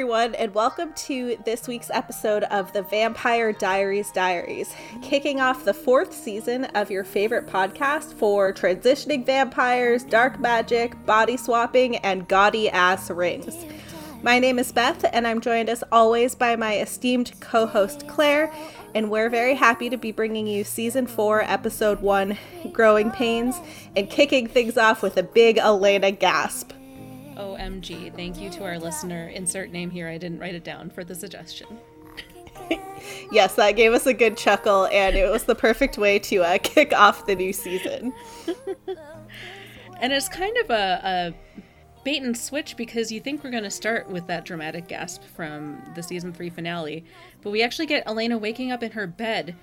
everyone, and welcome to this week's episode of the Vampire Diaries Diaries, kicking off the fourth season of your favorite podcast for transitioning vampires, dark magic, body swapping, and gaudy ass rings. My name is Beth, and I'm joined as always by my esteemed co host Claire, and we're very happy to be bringing you season four, episode one, Growing Pains, and kicking things off with a big Elena gasp. OMG. Thank you to our listener. Insert name here. I didn't write it down for the suggestion. yes, that gave us a good chuckle, and it was the perfect way to uh, kick off the new season. and it's kind of a, a bait and switch because you think we're going to start with that dramatic gasp from the season three finale, but we actually get Elena waking up in her bed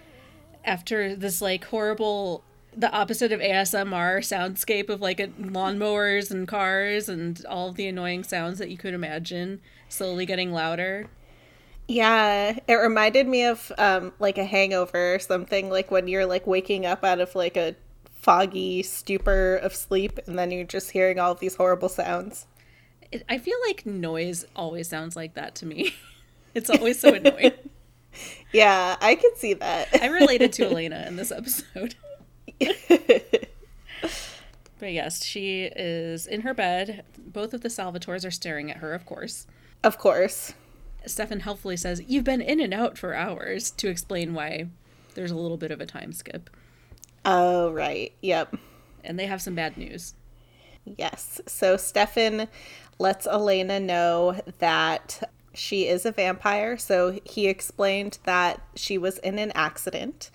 after this like horrible the opposite of ASMR soundscape of like a, lawnmowers and cars and all of the annoying sounds that you could imagine slowly getting louder. Yeah, it reminded me of um, like a hangover or something, like when you're like waking up out of like a foggy stupor of sleep and then you're just hearing all of these horrible sounds. It, I feel like noise always sounds like that to me. it's always so annoying. yeah, I can see that. I related to Elena in this episode. but yes, she is in her bed. Both of the Salvatores are staring at her, of course. Of course. Stefan helpfully says, You've been in and out for hours to explain why there's a little bit of a time skip. Oh, right. Yep. And they have some bad news. Yes. So Stefan lets Elena know that she is a vampire. So he explained that she was in an accident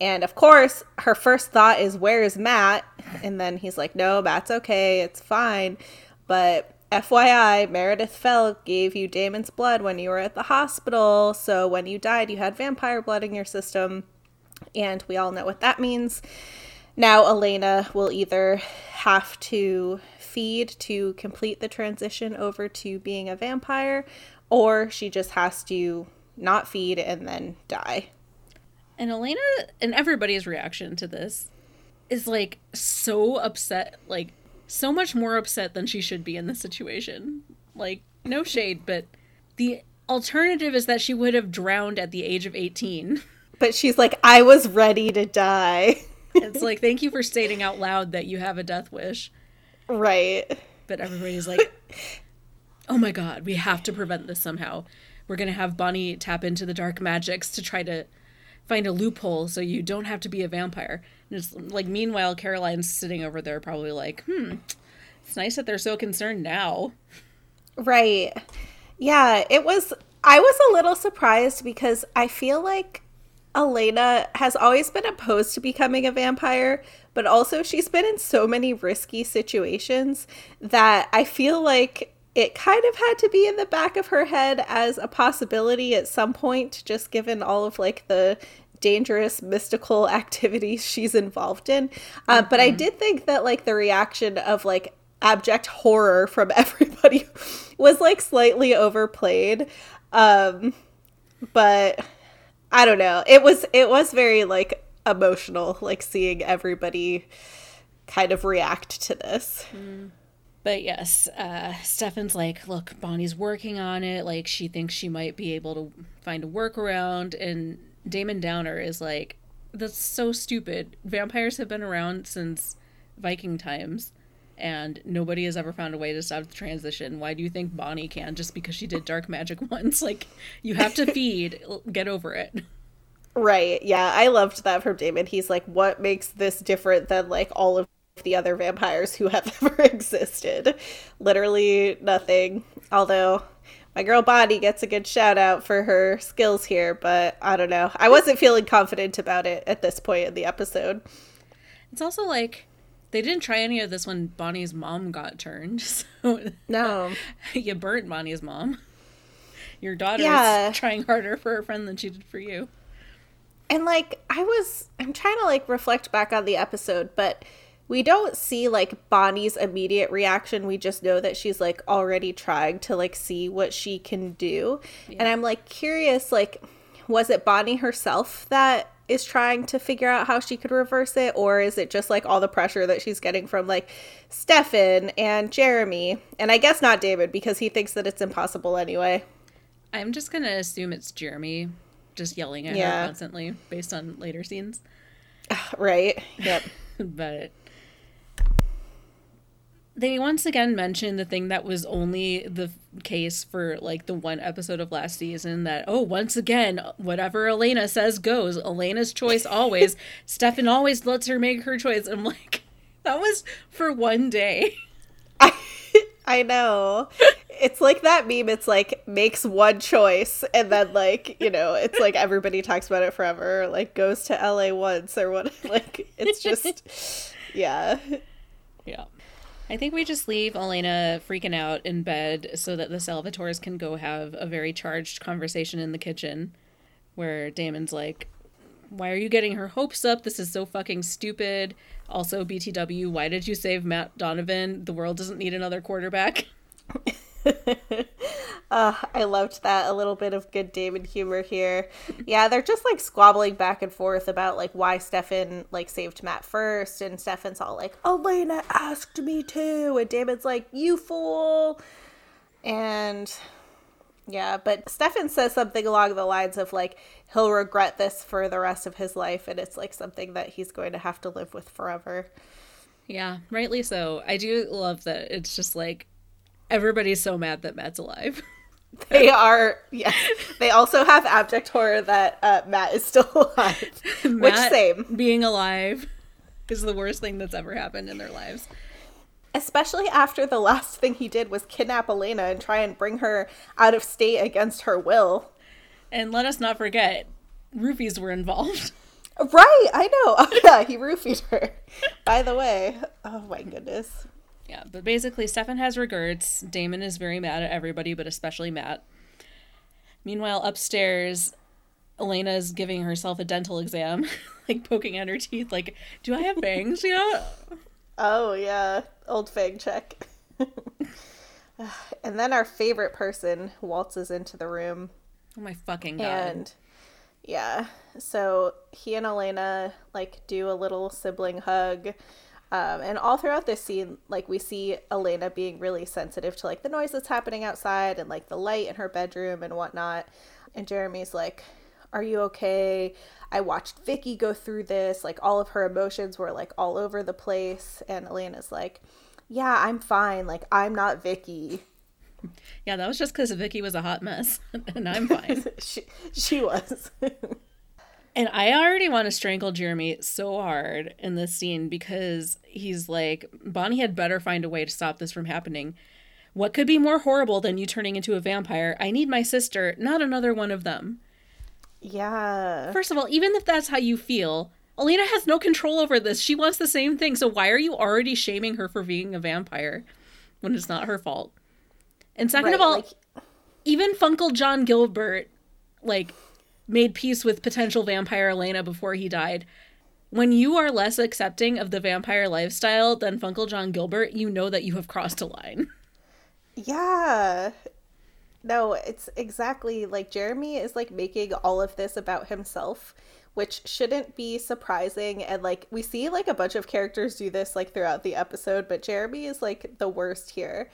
and of course, her first thought is, Where is Matt? And then he's like, No, Matt's okay. It's fine. But FYI, Meredith Fell gave you Damon's blood when you were at the hospital. So when you died, you had vampire blood in your system. And we all know what that means. Now, Elena will either have to feed to complete the transition over to being a vampire, or she just has to not feed and then die. And Elena and everybody's reaction to this is like so upset, like so much more upset than she should be in this situation. Like, no shade, but the alternative is that she would have drowned at the age of 18. But she's like, I was ready to die. it's like, thank you for stating out loud that you have a death wish. Right. But everybody's like, oh my god, we have to prevent this somehow. We're going to have Bonnie tap into the dark magics to try to find a loophole so you don't have to be a vampire. And it's like meanwhile Caroline's sitting over there probably like, "Hmm, it's nice that they're so concerned now." Right. Yeah, it was I was a little surprised because I feel like Elena has always been opposed to becoming a vampire, but also she's been in so many risky situations that I feel like it kind of had to be in the back of her head as a possibility at some point, just given all of like the dangerous mystical activities she's involved in. Uh, mm-hmm. But I mm-hmm. did think that like the reaction of like abject horror from everybody was like slightly overplayed. Um, but I don't know. It was it was very like emotional, like seeing everybody kind of react to this. Mm. But yes, uh, Stefan's like, look, Bonnie's working on it. Like, she thinks she might be able to find a workaround. And Damon Downer is like, that's so stupid. Vampires have been around since Viking times, and nobody has ever found a way to stop the transition. Why do you think Bonnie can just because she did dark magic once? Like, you have to feed, get over it. Right. Yeah, I loved that from Damon. He's like, what makes this different than like all of the other vampires who have ever existed. Literally nothing. Although my girl Bonnie gets a good shout out for her skills here, but I don't know. I wasn't feeling confident about it at this point in the episode. It's also like they didn't try any of this when Bonnie's mom got turned. So no, you burnt Bonnie's mom. Your daughter yeah. is trying harder for her friend than she did for you. And like I was, I'm trying to like reflect back on the episode, but we don't see like Bonnie's immediate reaction. We just know that she's like already trying to like see what she can do. Yeah. And I'm like curious like was it Bonnie herself that is trying to figure out how she could reverse it or is it just like all the pressure that she's getting from like Stefan and Jeremy and I guess not Damon because he thinks that it's impossible anyway. I'm just gonna assume it's Jeremy just yelling at Yeah. her constantly based on later scenes. Right. Yep. but they once again mention the thing that was only the case for like the one episode of last season that oh once again whatever Elena says goes Elena's choice always Stefan always lets her make her choice I'm like that was for one day I, I know. It's like that meme. It's like makes one choice and then like, you know, it's like everybody talks about it forever. Like goes to LA once or what like it's just yeah. yeah I think we just leave Elena freaking out in bed so that the Salvatores can go have a very charged conversation in the kitchen where Damon's like, Why are you getting her hopes up? This is so fucking stupid. Also, BTW, why did you save Matt Donovan? The world doesn't need another quarterback. Uh, I loved that. A little bit of good Damon humor here. Yeah, they're just like squabbling back and forth about like why Stefan like saved Matt first, and Stefan's all like, "Elena asked me to," and Damon's like, "You fool," and yeah, but Stefan says something along the lines of like he'll regret this for the rest of his life, and it's like something that he's going to have to live with forever. Yeah, rightly so. I do love that it's just like everybody's so mad that Matt's alive. They are, yes. They also have abject horror that uh, Matt is still alive. Which Matt same. being alive is the worst thing that's ever happened in their lives. Especially after the last thing he did was kidnap Elena and try and bring her out of state against her will. And let us not forget, roofies were involved. Right, I know. Oh, yeah, he roofied her. By the way, oh my goodness. Yeah, but basically, Stefan has regrets. Damon is very mad at everybody, but especially Matt. Meanwhile, upstairs, Elena is giving herself a dental exam, like poking at her teeth, like, do I have bangs yet? Oh, yeah. Old fang check. and then our favorite person waltzes into the room. Oh my fucking god. And yeah, so he and Elena like do a little sibling hug. Um, and all throughout this scene, like we see Elena being really sensitive to like the noise that's happening outside and like the light in her bedroom and whatnot. And Jeremy's like, "Are you okay?" I watched Vicky go through this. Like all of her emotions were like all over the place. And Elena's like, "Yeah, I'm fine. Like I'm not Vicky." yeah, that was just because Vicky was a hot mess, and I'm fine. she she was. And I already want to strangle Jeremy so hard in this scene because he's like, Bonnie had better find a way to stop this from happening. What could be more horrible than you turning into a vampire? I need my sister, not another one of them. yeah. First of all, even if that's how you feel, Elena has no control over this. She wants the same thing. So why are you already shaming her for being a vampire when it's not her fault? And second Right, of all, like- even Funkle John Gilbert, like, made peace with potential vampire Elena before he died. When you are less accepting of the vampire lifestyle than Funkle John Gilbert, you know that you have crossed a line. Yeah. No, it's exactly like Jeremy is like making all of this about himself, which shouldn't be surprising. And like we see like a bunch of characters do this like throughout the episode, but Jeremy is like the worst here.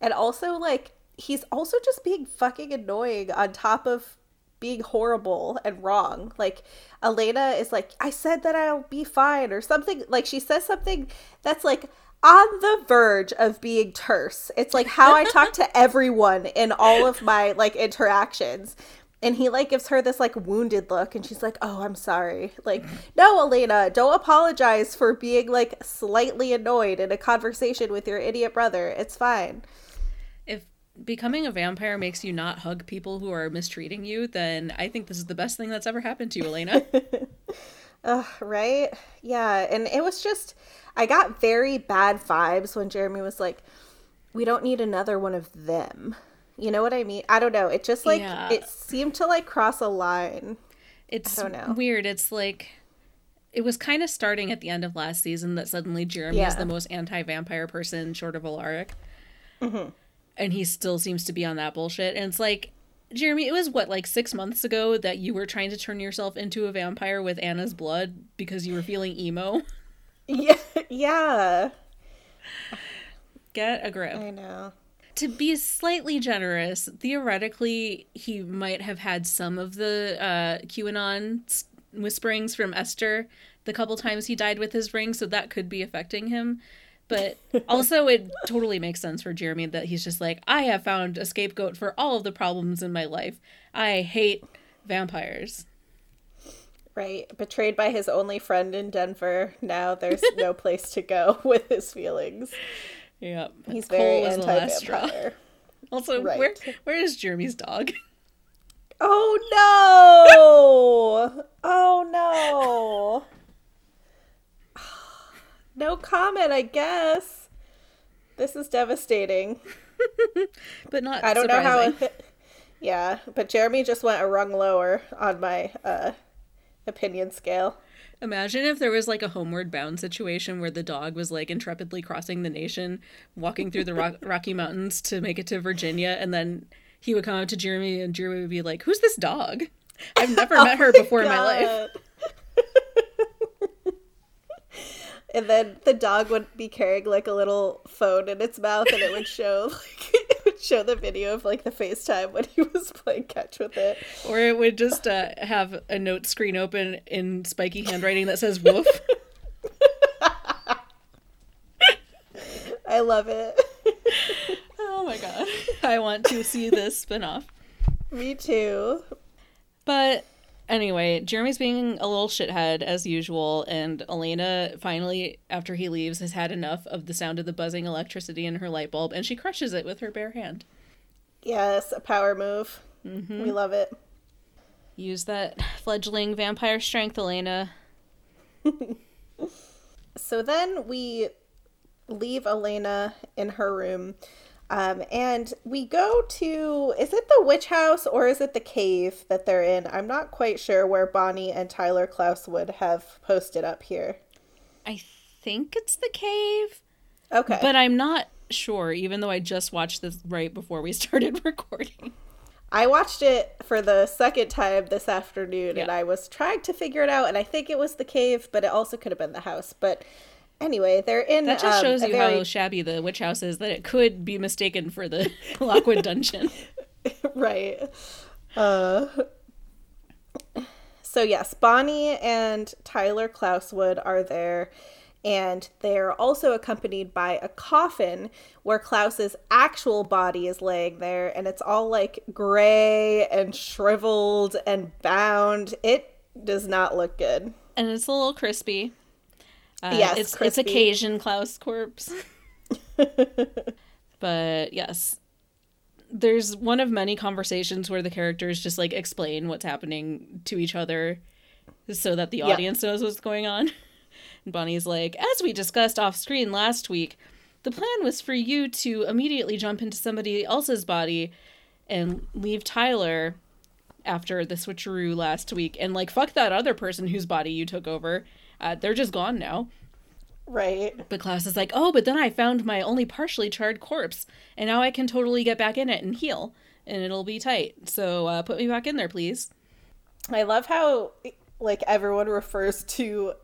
And also like he's also just being fucking annoying on top of being horrible and wrong. Like Elena is like, I said that I'll be fine or something. Like she says something that's like on the verge of being terse. It's like how I talk to everyone in all of my like interactions. And he like gives her this like wounded look and she's like, "Oh, I'm sorry." Like, "No, Elena, don't apologize for being like slightly annoyed in a conversation with your idiot brother. It's fine." Becoming a vampire makes you not hug people who are mistreating you, then I think this is the best thing that's ever happened to you, Elena. Ugh, right? Yeah, and it was just I got very bad vibes when Jeremy was like, "We don't need another one of them." You know what I mean? I don't know. It just like Yeah. it seemed to like cross a line. It's I don't know. weird. It's like it was kind of starting at the end of last season that suddenly Jeremy is the most anti-vampire person short of Alaric, Mm-hmm. And he still seems to be on that bullshit. And it's like, Jeremy, it was what like six months ago that you were trying to turn yourself into a vampire with Anna's blood because you were feeling emo. Yeah, yeah. Get a grip. I know. to be slightly generous, theoretically, he might have had some of the uh, QAnon whisperings from Esther the couple times he died with his ring, so that could be affecting him. But also, it totally makes sense for Jeremy that he's just like, I have found a scapegoat for all of the problems in my life. I hate vampires. Right. Betrayed by his only friend in Denver. Now there's no place to go with his feelings. Yep. He's very anti vampire. Also, right. where where is Jeremy's dog? Oh no! oh no! No comment, I guess. This is devastating. but not I don't surprising. know how it, Yeah, but Jeremy just went a rung lower on my uh opinion scale. Imagine if there was like a homeward bound situation where the dog was like intrepidly crossing the nation, walking through the Rock- Rocky Mountains to make it to Virginia, and then he would come up to Jeremy and Jeremy would be like, Who's this dog? I've never oh met her before God. in my life. And then the dog would be carrying like a little phone in its mouth and it would show like it would show the video of like the FaceTime when he was playing catch with it. Or it would just uh, have a note screen open in spiky handwriting that says woof. I love it. oh my god. I want to see this spinoff. Me too. But Anyway, Jeremy's being a little shithead as usual, and Elena finally, after he leaves, has had enough of the sound of the buzzing electricity in her light bulb, and she crushes it with her bare hand. Yes, a power move. Mm-hmm. We love it. Use that fledgling vampire strength, Elena. so then we leave Elena in her room um, and we go to, is it the witch house or is it the cave that they're in? I'm not quite sure where Bonnie and Tyler Klaus would have posted up here. I think it's the cave. Okay. But I'm not sure, even though I just watched this right before we started recording. I watched it for the second time this afternoon yeah. and I was trying to figure it out, and I think it was the cave, but it also could have been the house. But Anyway, they're in. That just um, shows you very... how shabby the witch house is. That it could be mistaken for the Lockwood dungeon. right. Uh. So yes, Bonnie and Tyler Klauswood are there, and they're also accompanied by a coffin where Klaus's actual body is laying there, and it's all like gray and shriveled and bound. It does not look good. And it's a little crispy. Uh, yes, it's crispy. it's Cajun Klaus corpse. but yes, there's one of many conversations where the characters just like explain what's happening to each other, so that the audience knows what's going on. And Bonnie's like, as we discussed off screen last week, the plan was for you to immediately jump into somebody else's body and leave Tyler after the switcheroo last week and like fuck that other person whose body you took over uh, they're just gone now. Right. But Klaus is like, oh, but then I found my only partially charred corpse, and now I can totally get back in it and heal, and it'll be tight. So uh, put me back in there, please. I love how, like, everyone refers to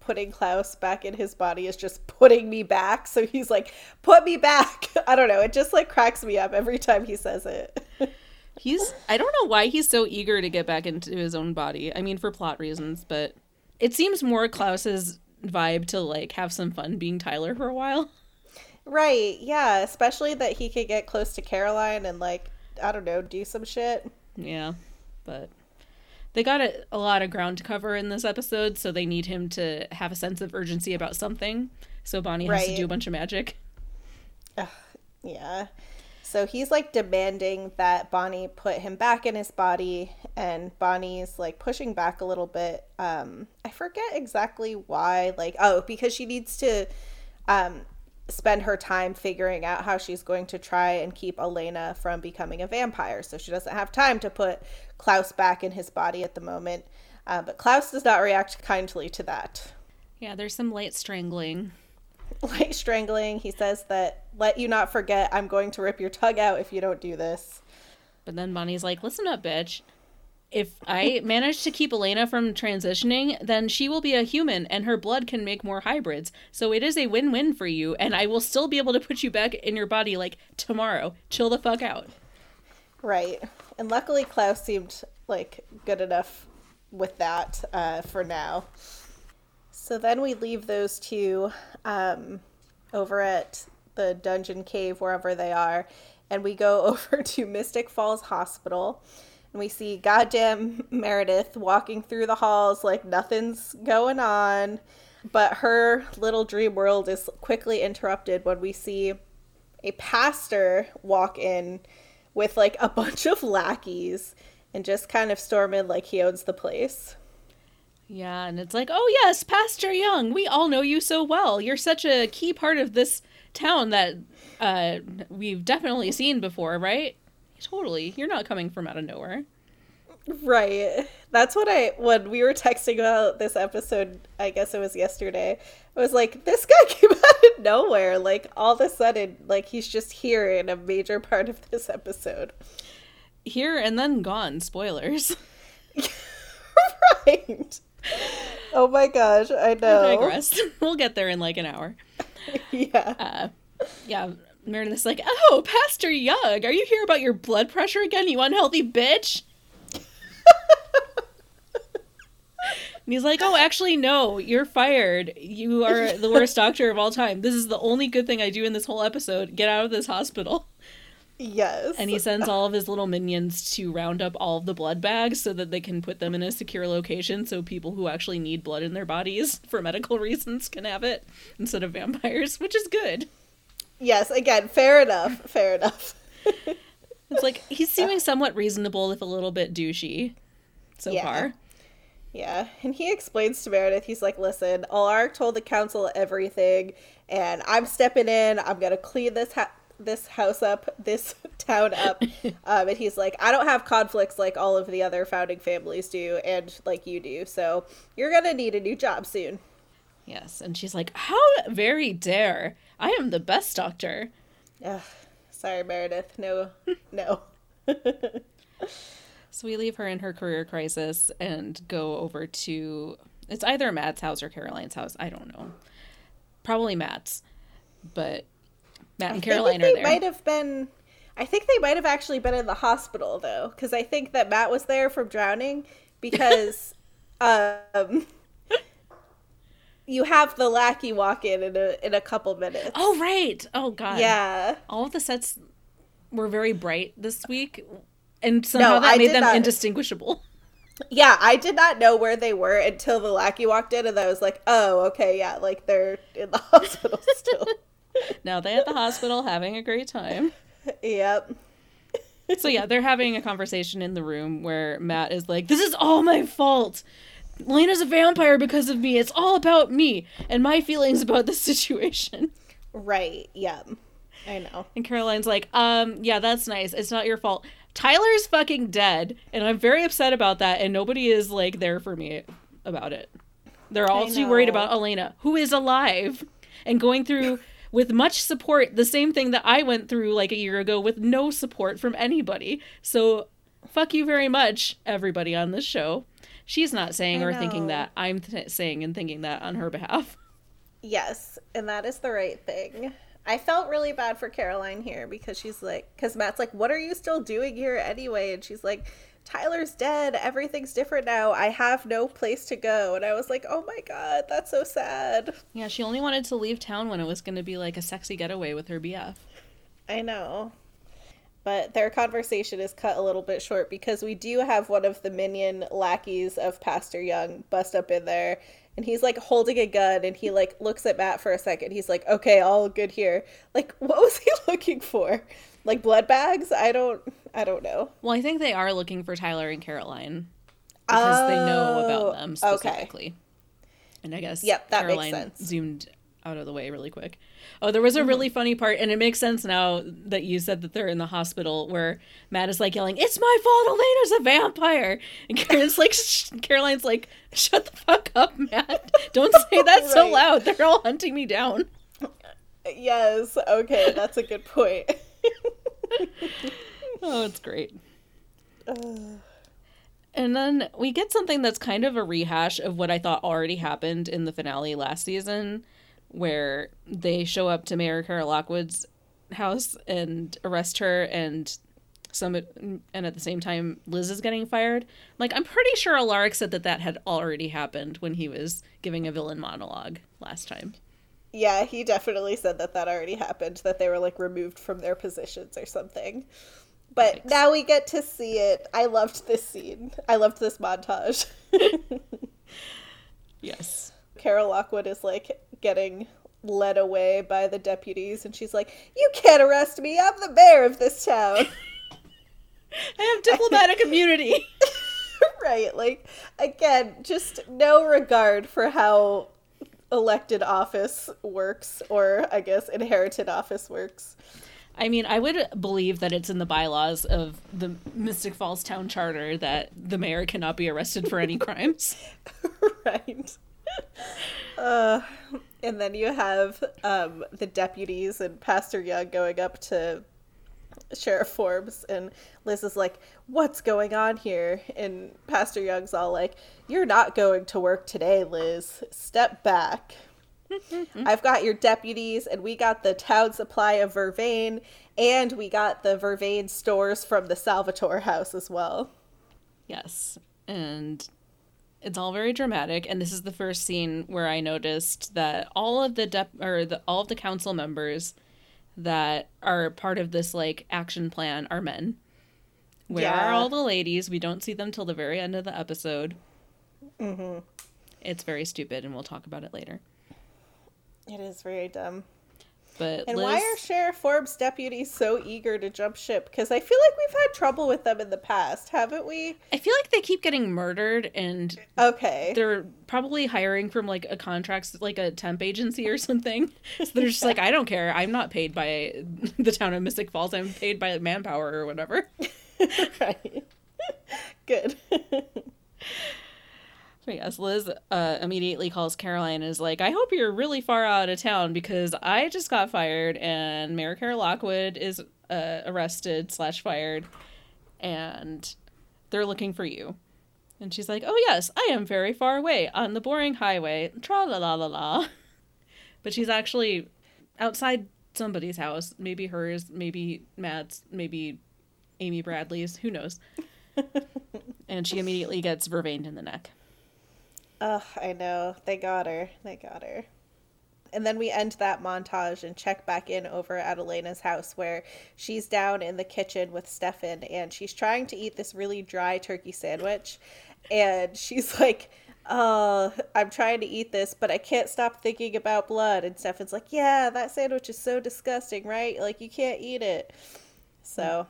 putting Klaus back in his body is just putting me back. So he's like, put me back. I don't know. It just, like, cracks me up every time he says it. he's, I don't know why he's so eager to get back into his own body. I mean, for plot reasons, but it seems more Klaus's vibe to like have some fun being Tyler for a while. Right. Yeah, especially that he could get close to Caroline and like I don't know, do some shit. Yeah. But they got a, a lot of ground to cover in this episode, so they need him to have a sense of urgency about something. So Bonnie has to do a bunch of magic. Ugh, yeah. So he's like demanding that Bonnie put him back in his body, and Bonnie's like pushing back a little bit. Um, I forget exactly why. Like, oh, because she needs to um, spend her time figuring out how she's going to try and keep Elena from becoming a vampire. So she doesn't have time to put Klaus back in his body at the moment. Uh, but Klaus does not react kindly to that. Yeah, there's some light strangling. light strangling. He says that, let you not forget, I'm going to rip your tongue out if you don't do this. But then Bonnie's like, listen up, bitch. if I manage to keep Elena from transitioning, then she will be a human and her blood can make more hybrids. So it is a win win for you, and I will still be able to put you back in your body like tomorrow. Chill the fuck out. Right. And luckily, Klaus seemed like good enough with that uh, for now. So then we leave those two um, over at the dungeon cave, wherever they are, and we go over to Mystic Falls Hospital. And we see goddamn Meredith walking through the halls like nothing's going on. But her little dream world is quickly interrupted when we see a pastor walk in with like a bunch of lackeys and just kind of storm in like he owns the place. Yeah, and it's like, oh yes, Pastor Young, we all know you so well. You're such a key part of this town that uh, we've definitely seen before, right? Totally. You're not coming from out of nowhere. Right. That's what I when we were texting about this episode, I guess it was yesterday. I was like, this guy came out of nowhere. Like all of a sudden, like he's just here in a major part of this episode. Here and then gone. Spoilers. right. Oh my gosh, I know. I digress. we'll get there in like an hour. yeah. Uh, yeah. Meredith's like, oh, Pastor Young, are you here about your blood pressure again, you unhealthy bitch? And he's like, "Oh, actually, no. You're fired. You are the worst doctor of all time. This is the only good thing I do in this whole episode. Get out of this hospital." Yes. And he sends all of his little minions to round up all of the blood bags so that they can put them in a secure location so people who actually need blood in their bodies for medical reasons can have it instead of vampires, which is good. Yes, again, fair enough. Fair enough. it's like he's seeming somewhat reasonable if a little bit douchey so Yeah. far. Yeah, and he explains to Meredith, he's like, listen, Alaric told the council everything, and I'm stepping in. I'm gonna clean this ha- this house up, this town up. um, and he's like, I don't have conflicts like all of the other founding families do, and like you do. So you're gonna need a new job soon. Yes, and she's like, "How very dare! I am the best doctor." Ugh, sorry, Meredith. No, no. So we leave her in her career crisis and go over to it's either Matt's house or Caroline's house. I don't know. Probably Matt's, but Matt and I Caroline think are they there. might have been. I think they might have actually been in the hospital though, because I think that Matt was there from drowning because um, you have the lackey walk in in a in a couple minutes. Oh right. Oh god. yeah, All of the sets were very bright this week, and somehow No, that I made them not- indistinguishable. yeah. I did not know where they were until the lackey walked in, and I was like, oh, okay, yeah, like they're in the hospital still. now they at the hospital having a great time. yep. So yeah, they're having a conversation in the room where Matt is like, "This is all my fault. Lena's a vampire because of me. It's all about me and my feelings about the situation." Right. Yep. I know. And Caroline's like, "Um, yeah, that's nice. It's not your fault. Tyler's fucking dead, and I'm very upset about that. And nobody is like there for me about it. They're all too worried about Elena, who is alive and going through." With much support, the same thing that I went through like a year ago with no support from anybody. So fuck you very much, everybody on this show. She's not saying or thinking that. I'm th- saying and thinking that on her behalf. Yes, and that is the right thing. I felt really bad for Caroline here because she's like, because Matt's like, what are you still doing here anyway? And she's like, Tyler's dead. Everything's different now. I have no place to go. And I was like, oh my God, that's so sad. Yeah, she only wanted to leave town when it was going to be like a sexy getaway with her BF. I know. But their conversation is cut a little bit short because we do have one of the minion lackeys of Pastor Young bust up in there. And he's like holding a gun and he like looks at Matt for a second. He's like, okay, all good here. Like, what was he looking for? Like blood bags? I don't, I don't know. Well, I think they are looking for Tyler and Caroline because they know Oh, about them okay. specifically. And I guess Yep, that makes Caroline sense. zoomed out of the way really quick. Oh, there was a really funny part, and it makes sense now that you said that they're in the hospital where Matt is like yelling, "It's my fault, Elena's a vampire," and Caroline's like, sh- "Caroline's like, shut the fuck up, Matt! Don't say that so loud. They're all hunting me down." Yes, okay, that's a good point. Oh, it's great. And then we get something that's kind of a rehash of what I thought already happened in the finale last season, where they show up to Mayor Carol Lockwood's house and arrest her, and some, and at the same time, Liz is getting fired. Like, I'm pretty sure Alaric said that that had already happened when he was giving a villain monologue last time. Yeah, he definitely said that that already happened, that they were like removed from their positions or something. But now we get to see it. I loved this scene. I loved this montage. yes. Carol Lockwood is like getting led away by the deputies, and she's like, You can't arrest me. I'm the mayor of this town. I have diplomatic immunity. right. Like, again, just no regard for how elected office works, or I guess inherited office works. I mean, I would believe that it's in the bylaws of the Mystic Falls Town Charter that the mayor cannot be arrested for any crimes. right. Uh, and then you have um, the deputies and Pastor Young going up to Sheriff Forbes, and Liz is like, What's going on here? And Pastor Young's all like, You're not going to work today, Liz. Step back. I've got your deputies, and we got the town supply of vervain, and we got the vervain stores from the Salvatore house as well. Yes, and it's all very dramatic. And this is the first scene where I noticed that all of the dep or the all of the council members that are part of this like action plan are men. Where yeah. are all the ladies? We don't see them till the very end of the episode. Mm-hmm. It's very stupid, and we'll talk about it later. It is very dumb. But and Liz... why are Sheriff Forbes deputies so eager to jump ship? Because I feel like we've had trouble with them in the past, haven't we? I feel like they keep getting murdered, and okay, they're probably hiring from like a contracts, like a temp agency or something. So they're just like, I don't care. I'm not paid by the town of Mystic Falls. I'm paid by manpower or whatever. right. Good. yes, Liz uh, immediately calls Caroline and is like, I hope you're really far out of town because I just got fired and Mayor Carol Lockwood is uh, arrested slash fired and they're looking for you. And she's like, Oh, yes, I am very far away on the boring highway. Tra la la la la. But she's actually outside somebody's house. Maybe hers, maybe Matt's, maybe Amy Bradley's. Who knows? and she immediately gets vervained in the neck. Ugh, I know. They got her. They got her. And then we end that montage and check back in over at Elena's house where she's down in the kitchen with Stefan and she's trying to eat this really dry turkey sandwich. And she's like, Oh, I'm trying to eat this, but I can't stop thinking about blood. And Stefan's like, Yeah, that sandwich is so disgusting, right? Like, you can't eat it. So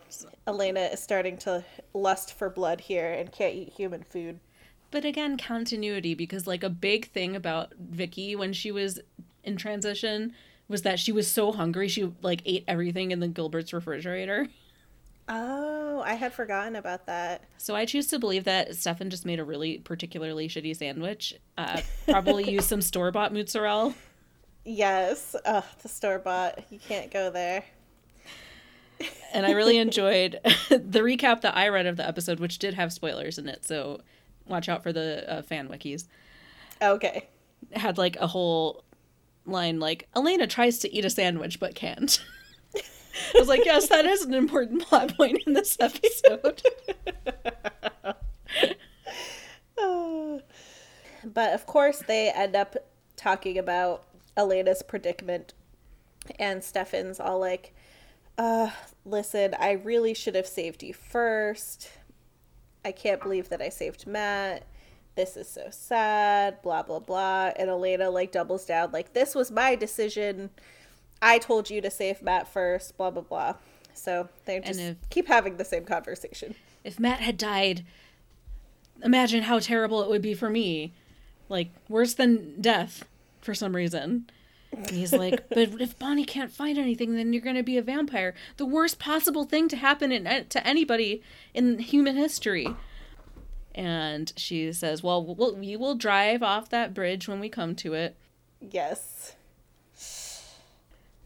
Elena is starting to lust for blood here and can't eat human food. But again, continuity because like a big thing about Vicky when she was in transition was that she was so hungry she like ate everything in the Gilbert's refrigerator. Oh, I had forgotten about that. So I choose to believe that Stefan just made a really particularly shitty sandwich. Uh, probably used some store bought mozzarella. Yes, uh, the store bought. You can't go there. and I really enjoyed the recap that I read of the episode, which did have spoilers in it. So watch out for the uh, fan wikis. Okay. Had like a whole line like Elena tries to eat a sandwich but can't. I was like, yes, that is an important plot point in this episode. but of course, they end up talking about Elena's predicament, and Stefan's all like, uh, listen, I really should have saved you first. I can't believe that I saved Matt. This is so sad, blah, blah, blah. And Elena, like, doubles down, like, this was my decision. I told you to save Matt first, blah, blah, blah. So they just if, keep having the same conversation. If Matt had died, imagine how terrible it would be for me. Like, worse than death for some reason. And he's like, but if Bonnie can't find anything, then you're going to be a vampire. The worst possible thing to happen in, uh, to anybody in human history. And she says, well, well, we will drive off that bridge when we come to it. Yes.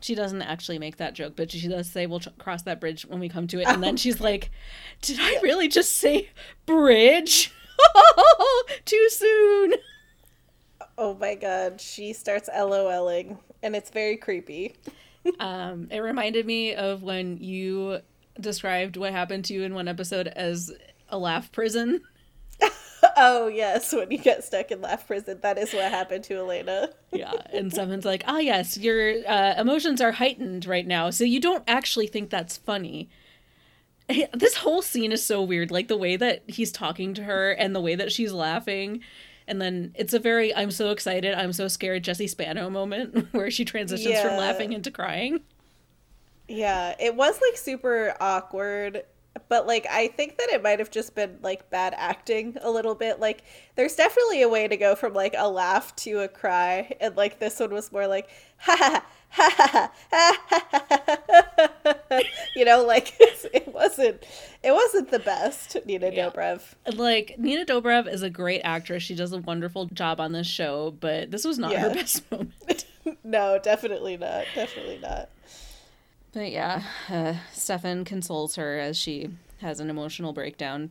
she doesn't actually make that joke, but she does say we'll tr- cross that bridge when we come to it. And then oh. she's like, "Did I really just say bridge? Oh, too soon." Oh my god, she starts LOLing and it's very creepy. um, it reminded me of when you described what happened to you in one episode as a laugh prison. oh yes, when you get stuck in laugh prison, that is what happened to Elena. yeah, and someone's like, "Ah, yes, your uh, emotions are heightened right now, so you don't actually think that's funny." This whole scene is so weird, like the way that he's talking to her and the way that she's laughing. And then it's a very I'm so excited, I'm so scared Jesse Spano moment where she transitions yeah. from laughing into crying. Yeah, it was like super awkward but like I think that it might have just been like bad acting a little bit. Like there's definitely a way to go from like a laugh to a cry, and like this one was more like ha ha ha ha ha you know like it wasn't it wasn't the best nina yeah. dobrev like nina dobrev is a great actress she does a wonderful job on this show but this was not yeah. her best moment no definitely not definitely not but yeah, uh, Stefan consoles her as she has an emotional breakdown.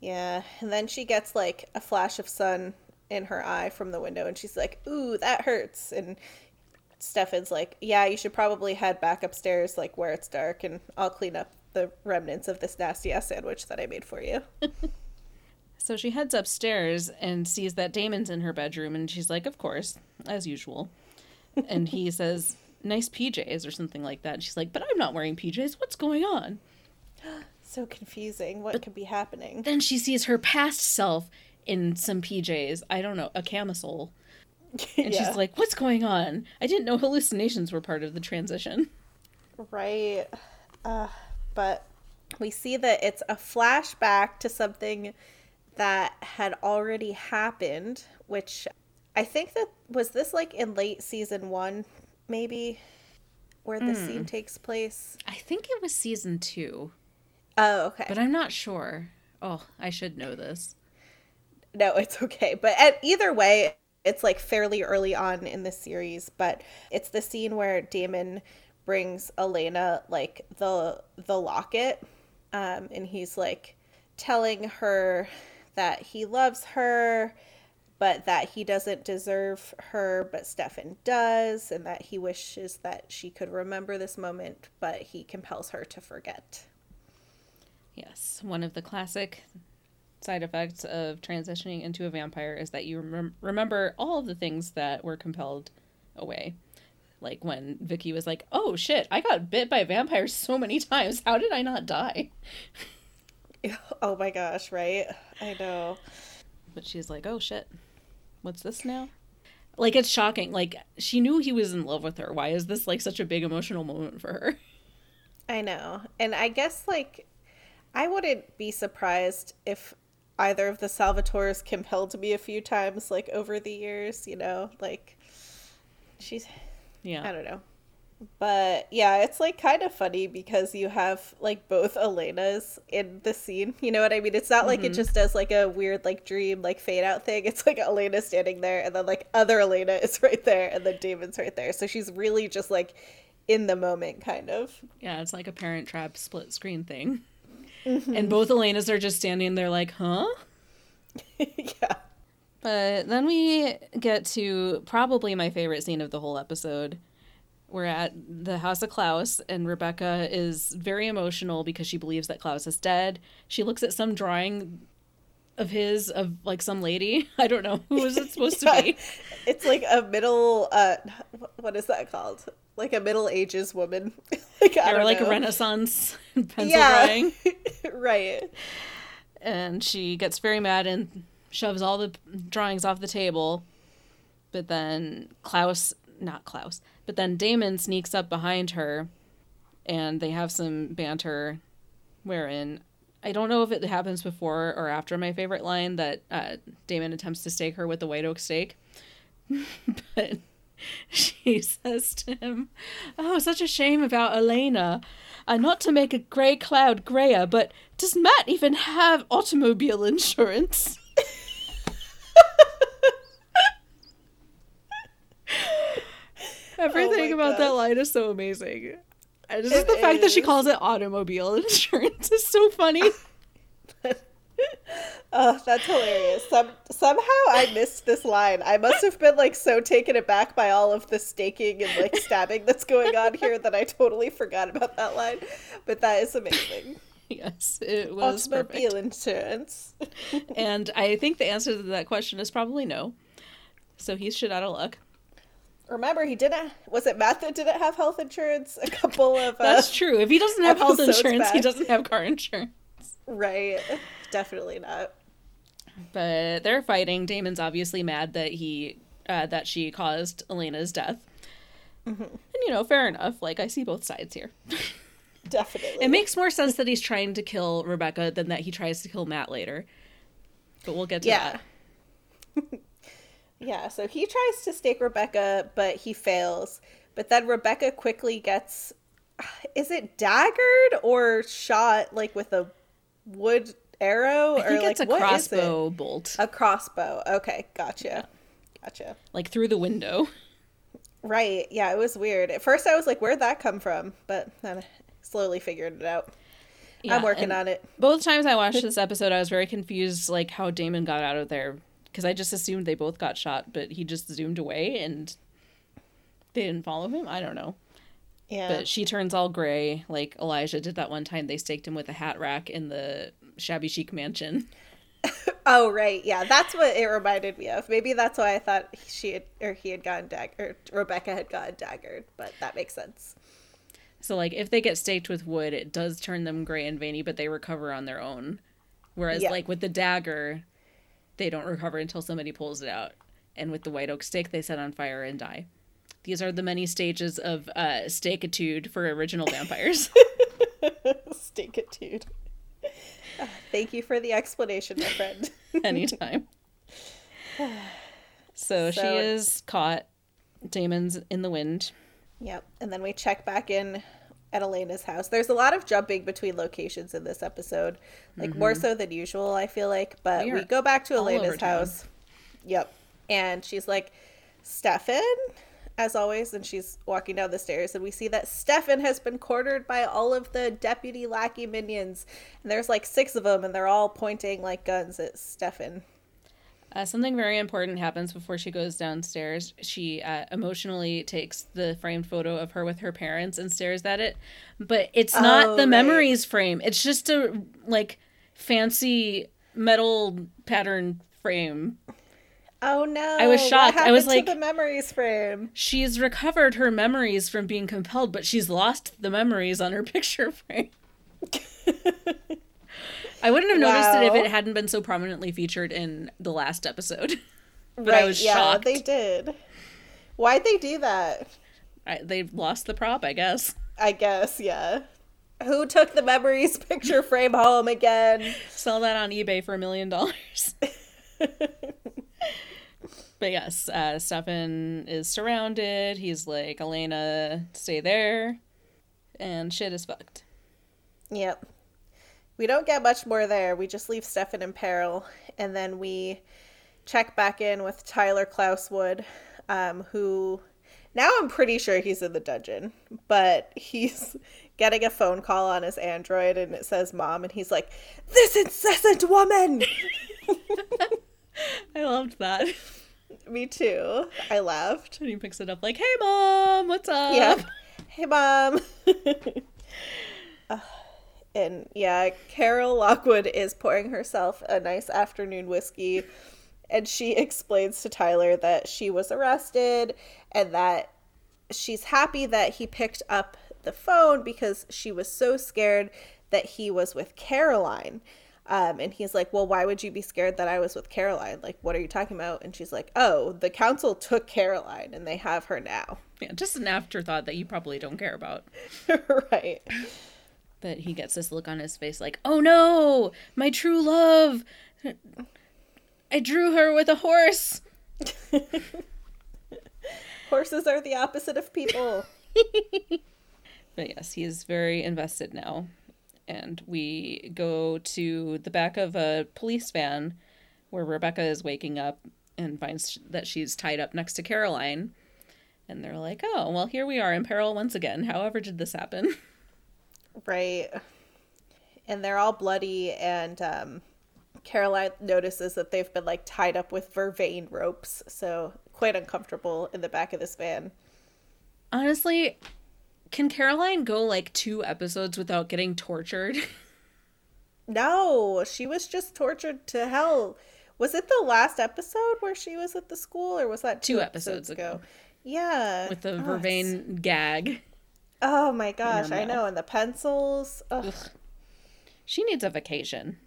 Yeah, and then she gets like a flash of sun in her eye from the window, and she's like, "Ooh, that hurts." And Stefan's like, "Yeah, you should probably head back upstairs, like where it's dark, and I'll clean up the remnants of this nasty ass sandwich that I made for you." so she heads upstairs and sees that Damon's in her bedroom, and she's like, "Of course, as usual." and he says, nice PJs or something like that. And she's like, but I'm not wearing PJs. What's going on? so confusing. What but could be happening? Then she sees her past self in some PJs. I don't know, a camisole. And yeah. she's like, what's going on? I didn't know hallucinations were part of the transition. Right. Uh, but we see that it's a flashback to something that had already happened, which I think that was this like in late season one maybe where the mm. scene takes place? I think it was season two. Oh, okay. But I'm not sure. Oh, I should know this. No, it's okay. But at, either way, it's like fairly early on in the series. But it's the scene where Damon brings Elena like the the locket, um, and he's like telling her that he loves her but that he doesn't deserve her, but Stefan does, and that he wishes that she could remember this moment, but he compels her to forget. Yes, one of the classic side effects of transitioning into a vampire is that you rem- remember all of the things that were compelled away. Like when Vicky was like, "Oh shit, I got bit by vampires so many times. How did I not die?" oh my gosh, right? I know. But she's like, "Oh shit, what's this now? Like it's shocking. Like she knew he was in love with her. Why is this like such a big emotional moment for her? I know. And I guess like I wouldn't be surprised if either of the Salvatores compelled me a few times like over the years, you know, like she's yeah. I don't know. But yeah, it's like kind of funny because you have like both Elenas in the scene. You know what I mean? It's not like mm-hmm. it just does like a weird like dream like fade out thing. It's like Elena standing there and then like other Elena is right there and then Damon's right there. So she's really just like in the moment kind of. Yeah, it's like a parent trap split screen thing. Mm-hmm. And both Elenas are just standing there like, "Huh?" yeah. But then we get to probably my favorite scene of the whole episode we're at the house of Klaus, and Rebekah is very emotional because she believes that Klaus is dead. She looks at some drawing of his of like some lady. I don't know who is it supposed yeah, to be. It's like a middle. uh What is that called? Like a Middle Ages woman. like, I or like know. a Renaissance pencil yeah. drawing. right. And she gets very mad and shoves all the drawings off the table. But then Klaus, not Klaus, but then Damon sneaks up behind her and they have some banter wherein I don't know if it happens before or after my favorite line that uh, Damon attempts to stake her with the white oak stake. but she says to him, Oh, such a shame about Elena. Uh, not to make a grey cloud grayer, but does Matt even have automobile insurance? Everything Oh about that line is so amazing. And just It the fact that she calls it automobile insurance is so funny. Oh, that's hilarious. Some somehow I missed this line. I must have been like so taken aback by all of the staking and like stabbing that's going on here that I totally forgot about that line. But that is amazing. yes, it was Automobile perfect. insurance. And I think the answer to that question is probably no. So he's shit out of luck. Remember, he didn't. Was it Matt that didn't have health insurance? A couple of. Uh, That's true. If he doesn't have health episodes insurance, he doesn't have car insurance. Right. Definitely not. But they're fighting. Damon's obviously mad that he uh, that she caused Elena's death. Mm-hmm. And you know, fair enough. Like I see both sides here. Definitely. It makes more sense that he's trying to kill Rebekah than that he tries to kill Matt later. But we'll get to Yeah. that. Yeah, so he tries to stake Rebekah, but he fails. But then Rebekah quickly gets is it daggered or shot like with a wood arrow I or think like it's a what is crossbow it? bolt, A crossbow. Okay, gotcha. Gotcha. like through the window. Right. Yeah, it was weird. At first I was like where'd that come from? But then I slowly figured it out. Yeah, I'm working on it. Both times I watched this episode, I was very confused, like how Damon got out of there, because I just assumed they both got shot, but he just zoomed away and they didn't follow him. I don't know. Yeah. But she turns all gray, like Elijah did that one time. They staked him with a hat rack in the shabby chic mansion. Oh right, yeah, that's what it reminded me of. Maybe that's why I thought she had or he had gotten daggered, or Rebekah had gotten daggered. But that makes sense. So, like, if they get staked with wood, it does turn them gray and veiny, but they recover on their own. Whereas, Yeah. like, with the dagger, they don't recover until somebody pulls it out. And with the white oak stake, they set on fire and die. These are the many stages of uh, stakeitude for original vampires. Stinkitude. Thank you for the explanation, my friend. Anytime. So, she is caught. Damon's in the wind. yep. And then we check back in at Elena's house. There's a lot of jumping between locations in this episode, like more mm-hmm. so than usual, I feel like. But We we, go back to Elena's house. Yep. And she's like, Stefan, as always, and she's walking down the stairs, and we see that Stefan has been cornered by all of the deputy lackey minions. And there's like six of them, and they're all pointing like guns at Stefan. Uh, something very important happens before she goes downstairs. She uh, emotionally takes the framed photo of her with her parents and stares at it, but it's not Oh, the right. memories frame. It's just a like fancy metal pattern frame. Oh no! I was shocked. I was like- the memories frame. She's recovered her memories from being compelled, but she's lost the memories on her picture frame. I wouldn't have noticed it if it hadn't been so prominently featured in the last episode. But I right? was yeah, shocked. they did. Why'd they do that? I, they've lost the prop, I guess. I guess, yeah. Who took the memories picture frame home again? Sell that on eBay for a million dollars. But yes, uh, Stefan is surrounded. He's like, Elena, stay there. And shit is fucked. Yep. We don't get much more there. We just leave Stefan in peril. And then we check back in with Tyler Klauswood, um, who now I'm pretty sure he's in the dungeon, but he's getting a phone call on his Android and it says mom, and he's like, This incessant woman! I loved that. Me too. I laughed. And he picks it up like, hey, mom, what's up? Yeah. Hey, mom. Uh, and yeah, Carol Lockwood is pouring herself a nice afternoon whiskey. And she explains to Tyler that she was arrested and that she's happy that he picked up the phone because she was so scared that he was with Caroline. Um, and he's like, Well, why would you be scared that I was with Caroline? Like, what are you talking about? And she's like, Oh, the council took Caroline and they have her now. Yeah, just an afterthought that you probably don't care about. right. But he gets this look on his face like, oh no, my true love. I drew her with a horse. Horses are the opposite of people. But yes, he is very invested now. And we go to the back of a police van where Rebekah is waking up and finds that she's tied up next to Caroline. And they're like, oh, well, here we are in peril once again. However, did this happen? Right. And they're all bloody, and um, Caroline notices that they've been like tied up with vervain ropes, so quite uncomfortable in the back of this van. Honestly, can Caroline go like two episodes without getting tortured? No, she was just tortured to hell. Was it the last episode where she was at the school, or was that two, Two episodes, episodes ago? ago. Yeah, With the Oh, it's- vervain gag. Oh my gosh, I know, and the pencils. Ugh. She needs a vacation.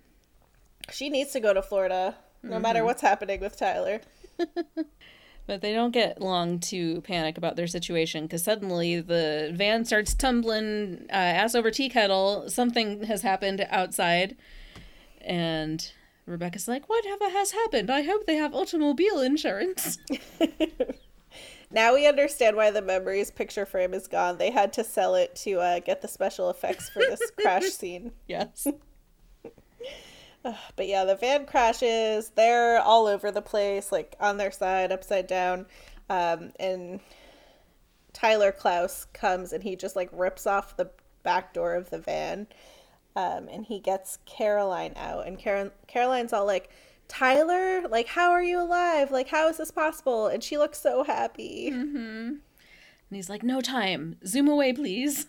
She needs to go to Florida, no matter Mm-hmm. what's happening with Tyler. But they don't get long to panic about their situation because suddenly the van starts tumbling uh, ass over tea kettle. Something has happened outside. And Rebekah's like, Whatever has happened? I hope they have automobile insurance. Now we understand why the memories picture frame is gone. They had to sell it to uh, get the special effects for this crash scene. yes. But yeah, the van crashes. They're all over the place, like on their side, upside down. Um, and Tyler Klaus comes and he just like rips off the back door of the van. Um, and he gets Caroline out. And Carol- Caroline's all like, Tyler, like, how are you alive? Like, how is this possible? And she looks so happy. And he's like, No time. Zoom away, please.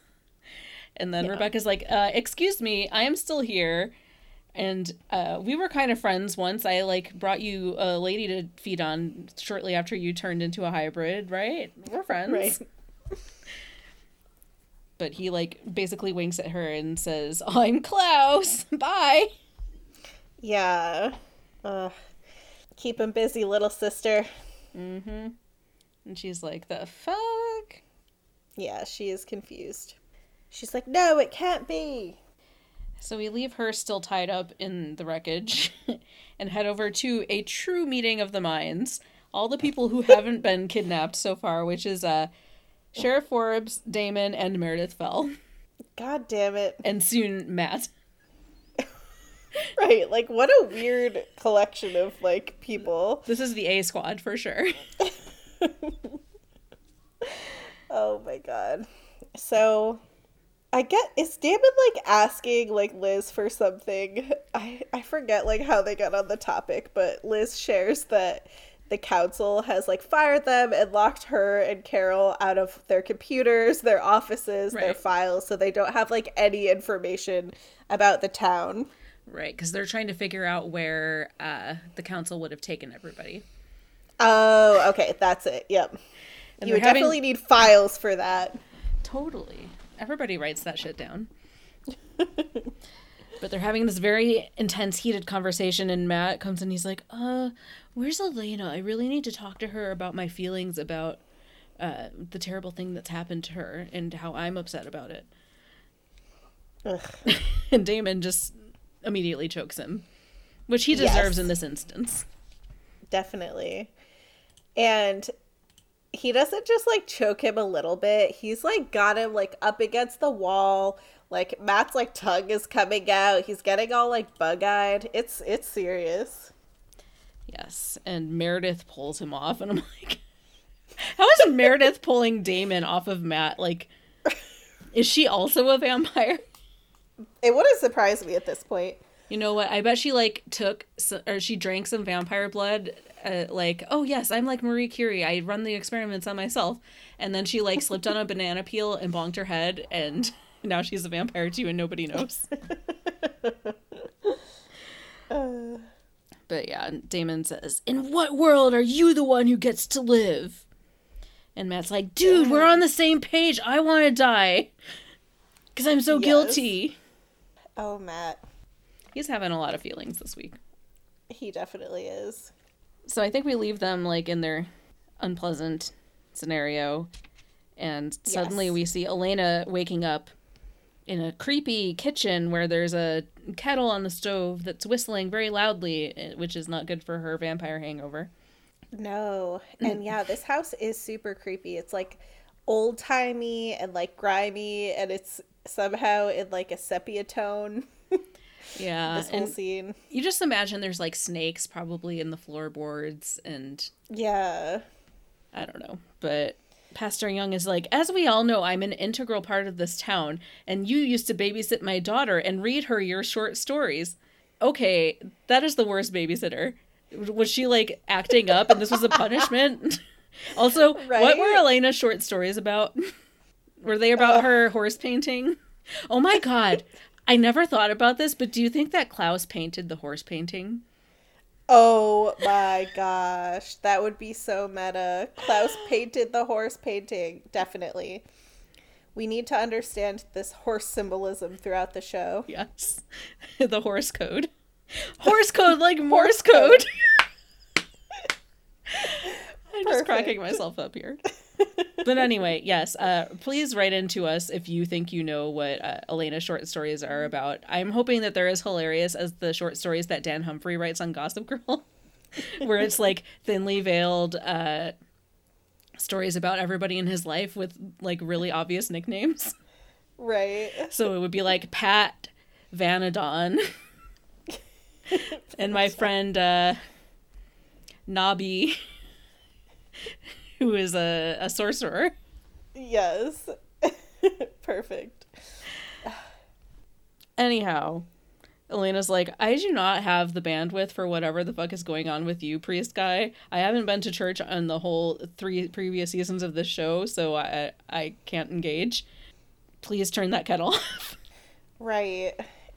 And then Rebekah's like, uh, Excuse me, I am still here. And uh, we were kind of friends once. I like brought you a lady to feed on shortly after you turned into a hybrid, right? We're friends. Right. But he like basically winks at her and says, I'm Klaus. Bye. Yeah. Ugh. Keep him busy, little sister. Mm-hmm. And she's like, The fuck? Yeah, she is confused. She's like, no, it can't be. So we leave her still tied up in the wreckage and head over to a true meeting of the minds. All the people who haven't been kidnapped so far, which is uh, Sheriff Forbes, Damon, and Meredith Fell, God damn it. and soon Matt. Right. Like, what a weird collection of, like, people. This is the A squad for sure. Oh my god. So, I get, is Damon, like, asking, like, Liz for something? I, I forget, like, how they got on the topic, but Liz shares that the council has, like, fired them and locked her and Carol out of their computers, their offices, their files, so they don't have, like, any information about the town. right, because they're trying to figure out where uh, the council would have taken everybody. Oh, okay, that's it. Yep. And you would having- definitely need files for that. Totally. Everybody writes that shit down. but they're having this very intense, heated conversation, and Matt comes in. He's like, "Uh, where's Elena? I really need to talk to her about my feelings about uh, the terrible thing that's happened to her and how I'm upset about it." Ugh. and Damon just immediately chokes him, which he deserves Yes. in this instance. Definitely. And he doesn't just like choke him a little bit. He's like got him like up against the wall. Like Matt's like tongue is coming out. He's getting all like bug-eyed. It's it's serious. Yes, and Meredith pulls him off, and I'm like, how is Meredith pulling Damon off of Matt? Like, is she also a vampire? It wouldn't surprise me at this point. You know what? I bet she like took or she drank some vampire blood. Uh, like, oh yes, I'm like Marie Curie. I run the experiments on myself, and then she like slipped on a banana peel and bonked her head, and now she's a vampire too, and nobody knows. But yeah, Damon says, "In what world are you the one who gets to live?" And Matt's like, "Dude, we're on the same page. I want to die because I'm so Yes. guilty." Oh, Matt. He's having a lot of feelings this week. He definitely is. So I think we leave them like in their unpleasant scenario, and suddenly Yes. we see Elena waking up in a creepy kitchen where there's a kettle on the stove that's whistling very loudly, eh, which is not good for her vampire hangover. No. And yeah, this house is super creepy. It's like old timey and like grimy and it's somehow in like a sepia tone. Yeah, this whole scene. you just imagine there's like snakes probably in the floorboards, and Yeah. I don't know, but Pastor Young is like, as we all know, I'm an integral part of this town, and you used to babysit my daughter and read her your short stories. Okay, that is the worst babysitter. Was she like acting up and this was a punishment? also, right? what were Elena's short stories about? Were they about uh, her horse painting? Oh my god. I never thought about this, but do you think that Klaus painted the horse painting? Oh my gosh. That would be so meta. Klaus painted the horse painting. Definitely. We need to understand this horse symbolism throughout the show. Yes. the horse code. Horse code like Morse code. I'm just cracking myself up here but anyway, yes. Uh, please write into us if you think you know what uh, Elena's short stories are about. I'm hoping that they're as hilarious as the short stories that Dan Humphrey writes on Gossip Girl, where it's like thinly veiled uh, stories about everybody in his life with like really obvious nicknames. Right. So it would be like Pat Vanadon and my friend uh, Nobby who is a, a sorcerer. Yes. Perfect. Anyhow, Elena's like, I do not have the bandwidth for whatever the fuck is going on with you, priest guy. I haven't been to church on the whole three previous seasons of this show, so I I can't engage. Please turn that kettle off. Right.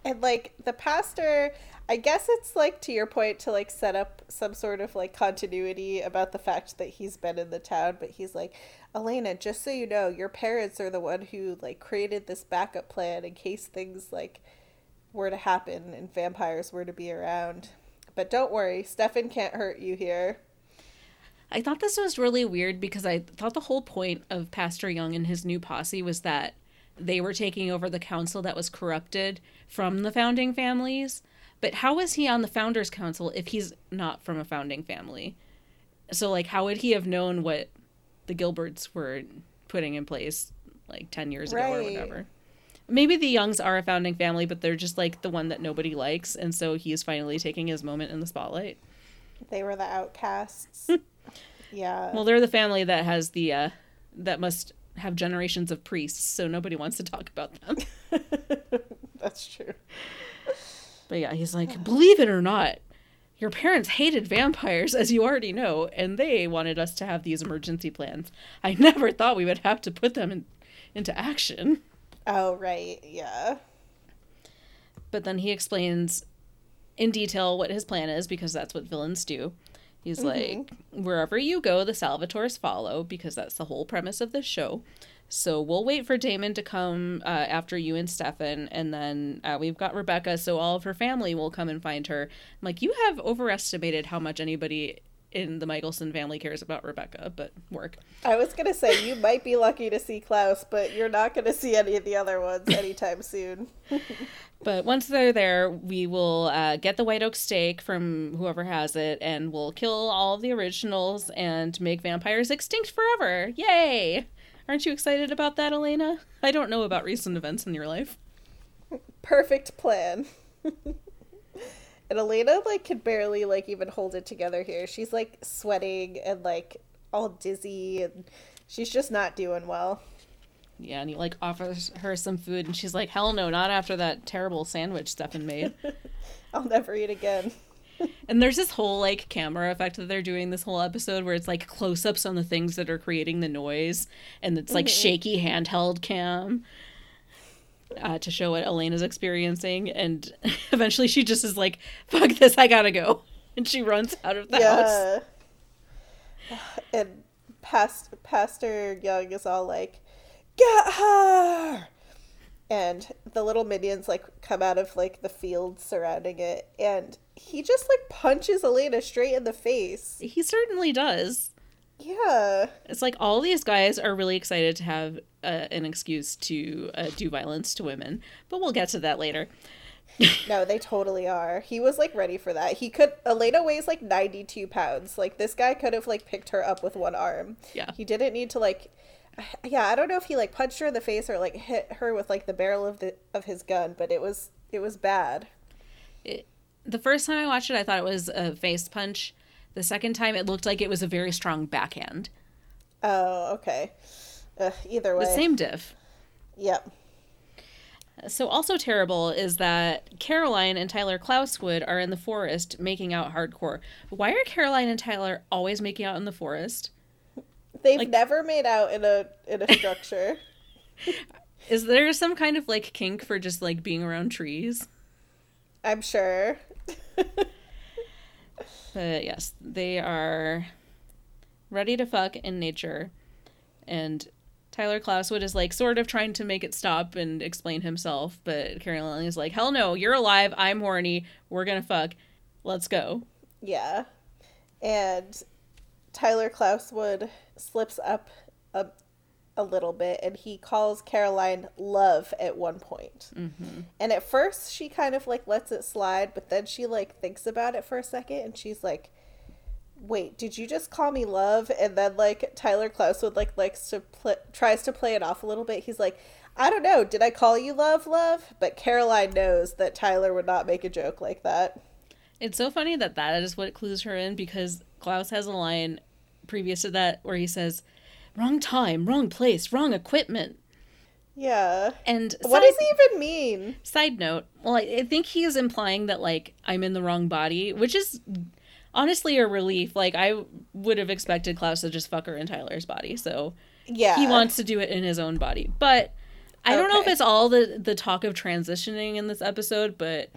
And like the pastor I guess it's like to your point to like set up some sort of like continuity about the fact that he's been in the town, but he's like, Elena, just so you know, your parents are the one who like created this backup plan in case things like were to happen and vampires were to be around. But don't worry, Stefan can't hurt you here. I thought this was really weird because I thought the whole point of Pastor Young and his new posse was that they were taking over the council that was corrupted from the founding families but how is he on the founders council if he's not from a founding family? So like how would he have known what the Gilberts were putting in place like 10 years ago or whatever? Maybe the Youngs are a founding family, but they're just like the one that nobody likes and so he's finally taking his moment in the spotlight. They were the outcasts. yeah. Well, they're the family that has the uh that must have generations of priests, so nobody wants to talk about them. That's true. But yeah, he's like, believe it or not, your parents hated vampires, as you already know, and they wanted us to have these emergency plans. I never thought we would have to put them in, into action. Oh, right. Yeah. But then he explains in detail what his plan is because that's what villains do. He's mm-hmm. like, wherever you go, the Salvatores follow because that's the whole premise of this show. So we'll wait for Damon to come uh, after you and Stefan, and then uh, we've got Rebekah, so all of her family will come and find her. I'm like, you have overestimated how much anybody in the Mikaelson family cares about Rebekah, but work. I was gonna say you might be lucky to see Klaus, but you're not gonna see any of the other ones anytime soon. but once they're there, we will uh, get the white oak stake from whoever has it, and we'll kill all the originals and make vampires extinct forever. Yay! Aren't you excited about that, Elena? I don't know about recent events in your life. Perfect plan. and Elena like could barely like even hold it together here. She's like sweating and like all dizzy and she's just not doing well. Yeah, and he like offers her some food and she's like, Hell no, not after that terrible sandwich Stefan made. I'll never eat again and there's this whole like camera effect that they're doing this whole episode where it's like close ups on the things that are creating the noise and it's like mm-hmm. shaky handheld cam uh, to show what Elena's experiencing. And eventually she just is like, fuck this, I gotta go. And she runs out of the yeah. house. And past, Pastor Young is all like, get her! and the little minions like come out of like the field surrounding it and he just like punches Elena straight in the face. He certainly does. Yeah. It's like all these guys are really excited to have uh, an excuse to uh, do violence to women, but we'll get to that later. no, they totally are. He was like ready for that. He could. Elena weighs like 92 pounds. Like this guy could have like picked her up with one arm. Yeah. He didn't need to like yeah, I don't know if he like punched her in the face or like hit her with like the barrel of the of his gun, but it was it was bad. It, the first time I watched it, I thought it was a face punch. The second time, it looked like it was a very strong backhand. Oh, okay. Ugh, either way. The same diff. Yep. So, also terrible is that Caroline and Tyler Klauswood are in the forest making out hardcore. Why are Caroline and Tyler always making out in the forest? They've like, never made out in a in a structure. is there some kind of like kink for just like being around trees? I'm sure. but yes, they are ready to fuck in nature. And Tyler Klauswood is like sort of trying to make it stop and explain himself, but Caroline is like, "Hell no, you're alive. I'm horny. We're gonna fuck. Let's go." Yeah, and Tyler Klauswood slips up a, a little bit, and he calls Caroline love at one point. Mm-hmm. And at first, she kind of like lets it slide, but then she like thinks about it for a second, and she's like, wait, did you just call me love? And then like Tyler Klauswood like likes to play, tries to play it off a little bit. He's like, I don't know, did I call you love, love? But Caroline knows that Tyler would not make a joke like that. It's so funny that that is what clues her in because Klaus has a line previous to that where he says, "Wrong time, wrong place, wrong equipment." Yeah. And what does he even mean? Side note, well, I, I think he is implying that like I'm in the wrong body, which is honestly a relief. Like I would have expected Klaus to just fuck her in Tyler's body. So yeah, he wants to do it in his own body. But I don't know if it's all the the talk of transitioning in this episode, but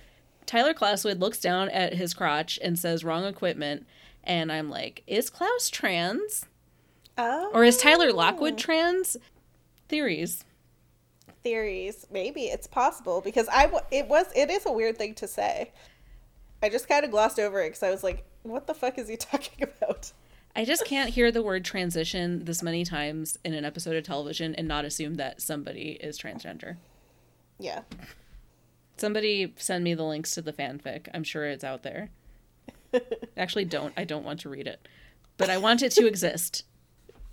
Tyler Klauswood looks down at his crotch and says wrong equipment and I'm like, is Klaus trans? Oh. Or is Tyler Lockwood oh. trans? Theories. Theories. Maybe it's possible because I it was it is a weird thing to say. I just kind of glossed over it because I was like, what the fuck is he talking about? I just can't hear the word transition this many times in an episode of television and not assume that somebody is transgender. Yeah. Somebody send me the links to the fanfic. I'm sure it's out there. Actually, don't. I don't want to read it. But I want it to exist.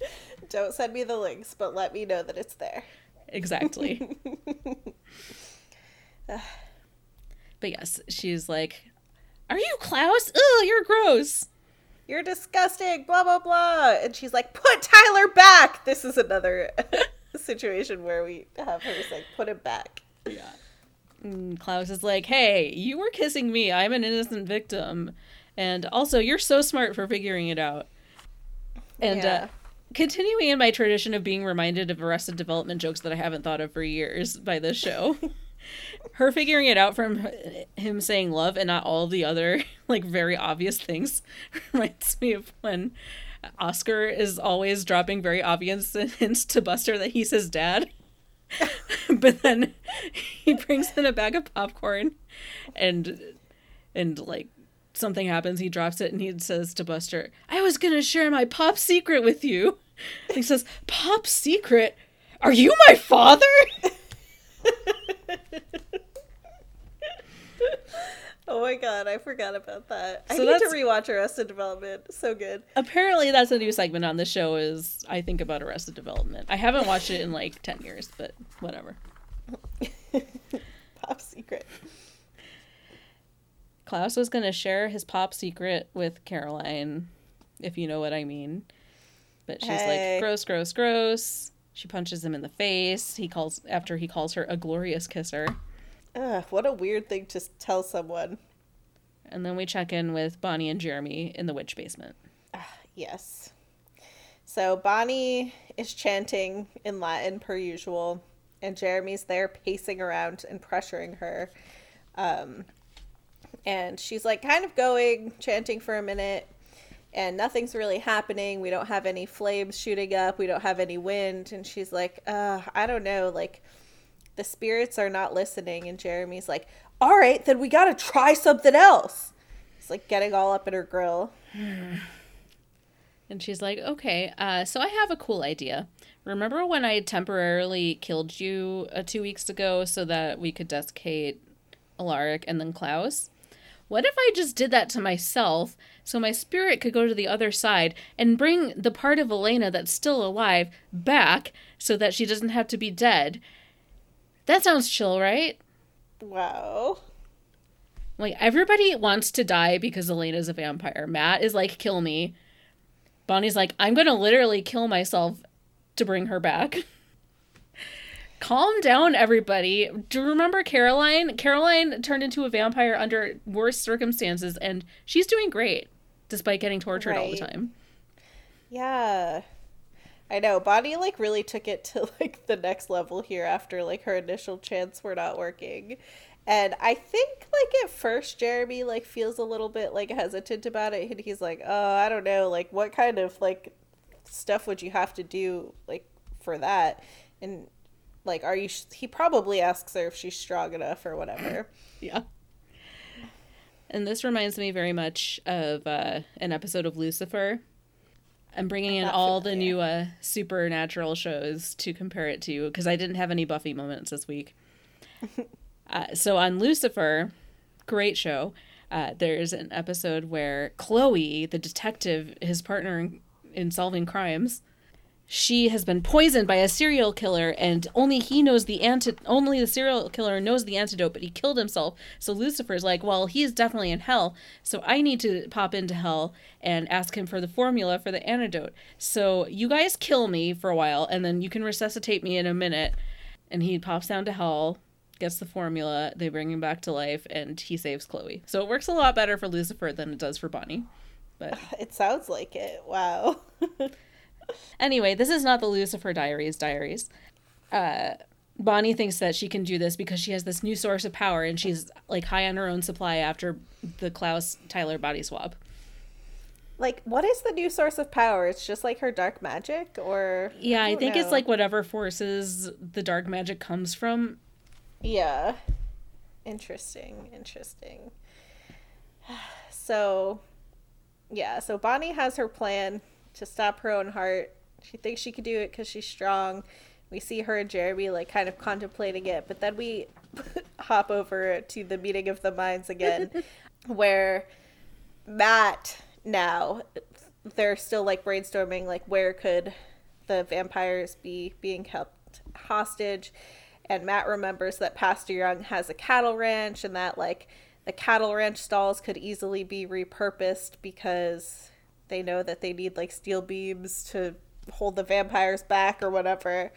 Don't send me the links, but let me know that it's there. Exactly. but yes, she's like, are you Klaus? Ugh, you're gross. You're disgusting, blah, blah, blah. And she's like, Put Tyler back. This is another situation where we have her like, Put him back. Yeah. And Klaus is like, Hey, you were kissing me. I'm an innocent victim. And also, you're so smart for figuring it out. And yeah. uh, continuing in my tradition of being reminded of Arrested Development jokes that I haven't thought of for years by this show. her figuring it out from him saying love and not all the other like very obvious things reminds me of when Oscar is always dropping very obvious hints to Buster that he says dad. but then he brings in a bag of popcorn and and like something happens he drops it and he says to Buster, "I was going to share my pop secret with you." And he says, "Pop secret? Are you my father?" oh my god, I forgot about that. So I need to rewatch Arrested Development. So good. Apparently, that's a new segment on the show. Is I think about Arrested Development. I haven't watched it in like ten years, but whatever. pop secret. Klaus was going to share his pop secret with Caroline, if you know what I mean. But she's hey. like, gross, gross, gross. She punches him in the face. He calls after he calls her a glorious kisser. Ugh, what a weird thing to tell someone. And then we check in with Bonnie and Jeremy in the witch basement. Uh, yes. So Bonnie is chanting in Latin per usual, and Jeremy's there pacing around and pressuring her. Um, and she's like kind of going, chanting for a minute, and nothing's really happening. We don't have any flames shooting up. We don't have any wind. And she's like, uh, I don't know. Like, the spirits are not listening. And Jeremy's like, all right, then we got to try something else. It's like getting all up in her grill. And she's like, okay, uh, so I have a cool idea. Remember when I temporarily killed you uh, two weeks ago so that we could desiccate Alaric and then Klaus? What if I just did that to myself so my spirit could go to the other side and bring the part of Elena that's still alive back so that she doesn't have to be dead? That sounds chill, right? Wow. Like, everybody wants to die because Elena's a vampire. Matt is like, kill me. Bonnie's like, I'm going to literally kill myself to bring her back. Calm down, everybody. Do you remember Caroline? Caroline turned into a vampire under worse circumstances, and she's doing great despite getting tortured right. all the time. Yeah. I know. Bonnie like really took it to like the next level here after like her initial chants were not working. And I think like at first Jeremy like feels a little bit like hesitant about it and he's like, "Oh, I don't know, like what kind of like stuff would you have to do like for that?" And like are you sh- he probably asks her if she's strong enough or whatever. yeah. And this reminds me very much of uh, an episode of Lucifer. I'm bringing in all the new uh, supernatural shows to compare it to because I didn't have any Buffy moments this week. uh, so on Lucifer, great show. Uh, there's an episode where Chloe, the detective, his partner in, in solving crimes, she has been poisoned by a serial killer and only he knows the anti only the serial killer knows the antidote but he killed himself. So lucifer's like well he's definitely in hell so i need to pop into hell and ask him for the formula for the antidote. So you guys kill me for a while and then you can resuscitate me in a minute. And he pops down to hell gets the formula they bring him back to life and he saves chloe. So it works a lot better for lucifer than it does for bonnie. But it sounds like it. Wow anyway, this is not the Lucifer Diaries diaries. Uh, Bonnie thinks that she can do this because she has this new source of power and she's like high on her own supply after the Klaus Tyler body swap. Like, what is the new source of power? It's just like her dark magic, or yeah, I, I think know. it's like whatever forces the dark magic comes from. Yeah, interesting, interesting. So, yeah, so Bonnie has her plan to stop her own heart. She thinks she could do it because she's strong. We see her and Jeremy like kind of contemplating it, but then we hop over to the meeting of the minds again, where Matt now they're still like brainstorming like where could the vampires be being kept hostage and Matt remembers that Pastor Young has a cattle ranch and that like the cattle ranch stalls could easily be repurposed because they know that they need like steel beams to hold the vampires back or whatever.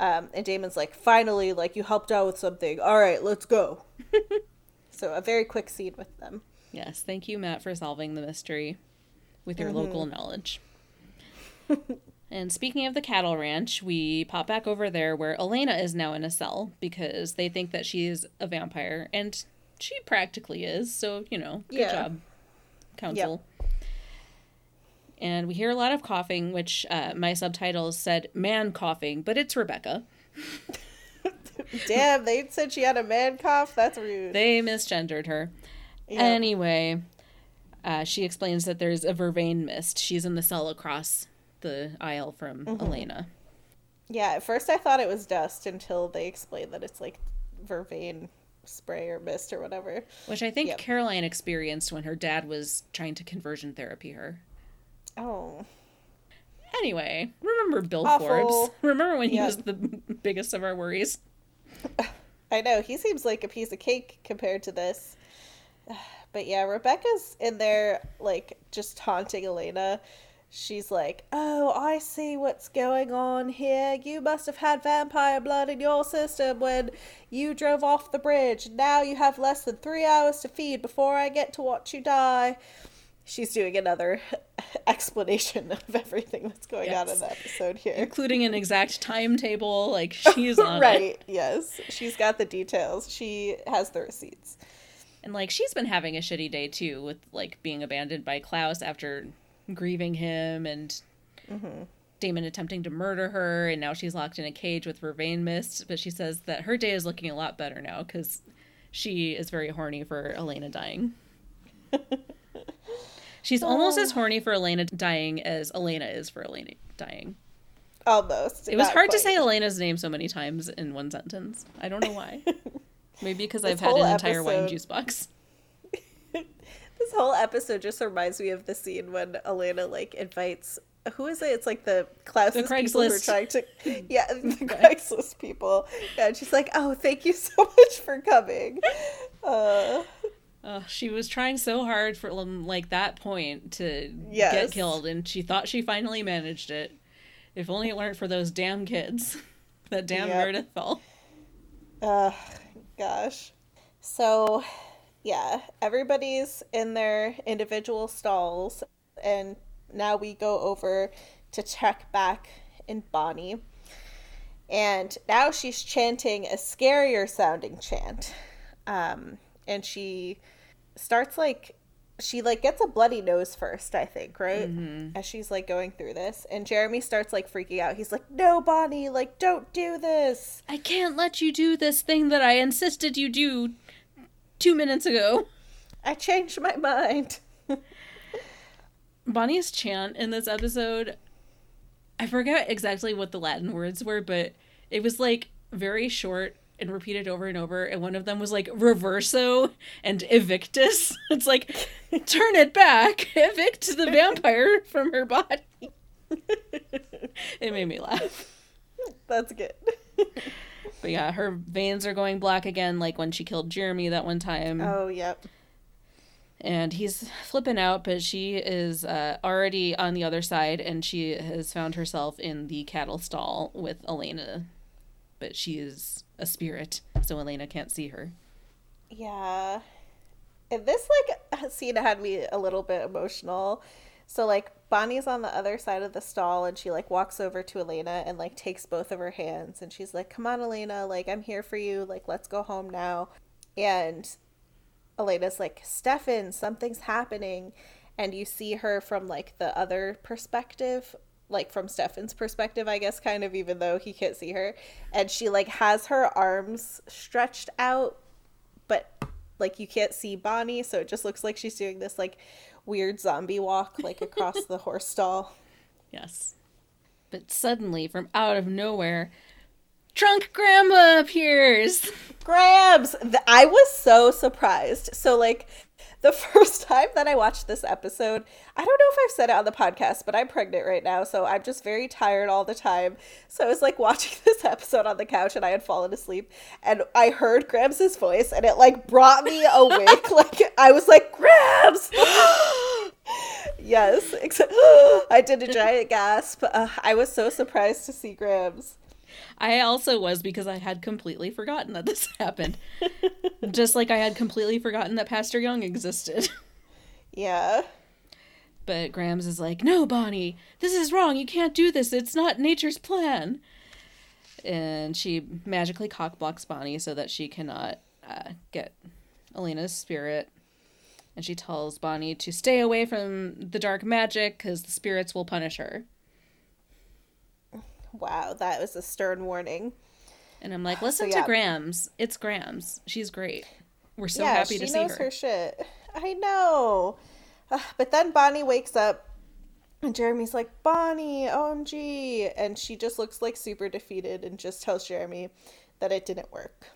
Um, and Damon's like, finally, like you helped out with something. All right, let's go. so a very quick scene with them. Yes, thank you, Matt, for solving the mystery with your mm-hmm. local knowledge. and speaking of the cattle ranch, we pop back over there where Elena is now in a cell because they think that she's a vampire, and she practically is. So you know, good yeah. job, council. Yep and we hear a lot of coughing, which uh, my subtitles said man coughing, but it's Rebekah. Damn, they said she had a man cough? That's rude. They misgendered her. Anyway, uh, she explains that there's a vervain mist. She's in the cell across the aisle from mm-hmm. Elena. Yeah, at first I thought it was dust until they explained that it's like vervain spray or mist or whatever. Which I think yep. Caroline experienced when her dad was trying to conversion therapy her. Oh. Anyway, remember Bill Awful. Forbes? Remember when he was the biggest of our worries? I know. He seems like a piece of cake compared to this. But yeah, Rebekah's in there, like, just taunting Elena. She's like, Oh, I see what's going on here. You must have had vampire blood in your system when you drove off the bridge. Now you have less than three hours to feed before I get to watch you die she's doing another explanation of everything that's going yes. on in the episode here including an exact timetable like she's on right it. yes she's got the details she has the receipts and like she's been having a shitty day too with like being abandoned by klaus after grieving him and mm-hmm. damon attempting to murder her and now she's locked in a cage with vervain mist but she says that her day is looking a lot better now because she is very horny for elena dying She's oh. almost as horny for Elena dying as Elena is for Elena dying. Almost. It was hard quite. to say Elena's name so many times in one sentence. I don't know why. Maybe because I've had an entire wine juice box. this whole episode just reminds me of the scene when Elena like invites who is it? It's like the Klaus the people who are trying to Yeah, the Craigslist people. Yeah, and she's like, Oh, thank you so much for coming. Uh Uh, she was trying so hard for like that point to Yes. get killed, and she thought she finally managed it. If only it weren't for those damn kids. that damn Yep. Meredith fell. Ugh, gosh. So, yeah, everybody's in their individual stalls, and now we go over to check back in Bonnie. And now she's chanting a scarier sounding chant. Um, and she starts like she like gets a bloody nose first, I think, right? Mm-hmm. As she's like going through this. And Jeremy starts like freaking out. He's like, No, Bonnie, like don't do this. I can't let you do this thing that I insisted you do two minutes ago. I changed my mind. Bonnie's chant in this episode, I forget exactly what the Latin words were, but it was like very short and repeat it over and over. And one of them was like reverso and evictus. It's like, turn it back, evict the vampire from her body. it made me laugh. That's good. But yeah, her veins are going black again, like when she killed Jeremy that one time. oh, yep. and he's flipping out but she is uh, already on the other side and she has found herself in the cattle stall with elena but she is a spirit so elena can't see her Yeah. And this like scene had me a little bit emotional. So like Bonnie's on the other side of the stall and she like walks over to Elena and like takes both of her hands and she's like, "Come on, Elena, like I'm here for you. Like let's go home now." And Elena's like, "Stefan, something's happening." And you see her from like the other perspective, like from Stefan's perspective, I guess kind of even though he can't see her. And she like has her arms stretched out but like you can't see Bonnie, so it just looks like she's doing this like weird zombie walk like across the horse stall. yes but suddenly from out of nowhere drunk grandma appears Grams! I was so surprised. So like the first time that I watched this episode, I don't know if I've said it on the podcast, but I'm pregnant right now, so I'm just very tired all the time. So I was like watching this episode on the couch and I had fallen asleep and I heard Grams' voice and it like brought me awake. like I was like, Grams! yes, except I did a giant gasp. Uh, I was so surprised to see Grams. I also was because i had completely forgotten that this happened just like i had completely forgotten that pastor young existed Yeah. But Grams is like, no, Bonnie, this is wrong. You can't do this. It's not nature's plan. And she magically cockblocks Bonnie so that she cannot uh, get Elena's spirit. And she tells Bonnie to stay away from the dark magic because the spirits will punish her. Wow, that was a stern warning. And I'm like, listen yeah. to Grams. It's Grams. She's great. We're so yeah, happy to see her. She knows her. shit. I know. Ugh, but then Bonnie wakes up and Jeremy's like, Bonnie, OMG. And she just looks like super defeated and just tells Jeremy that it didn't work.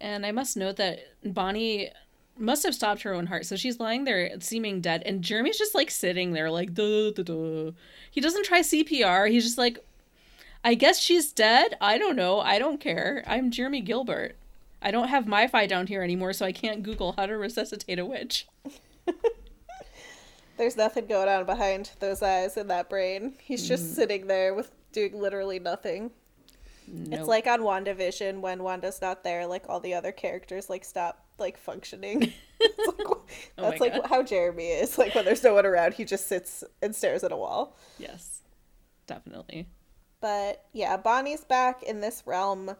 And I must note that Bonnie must have stopped her own heart. So she's lying there seeming dead. And Jeremy's just like sitting there, like, duh, duh, duh. He doesn't try CPR. He's just like, I guess she's dead. I don't know. I don't care. I'm Jeremy Gilbert. I don't have MiFi down here anymore, so I can't Google how to resuscitate a witch. There's nothing going on behind those eyes and that brain. He's just mm. sitting there with doing literally nothing. It's like on WandaVision when Wanda's not there, like all the other characters like stop like functioning. Like, Oh that's like God. how Jeremy is. Like when there's no one around, he just sits and stares at a wall. yes, definitely. But yeah, Bonnie's back in this realm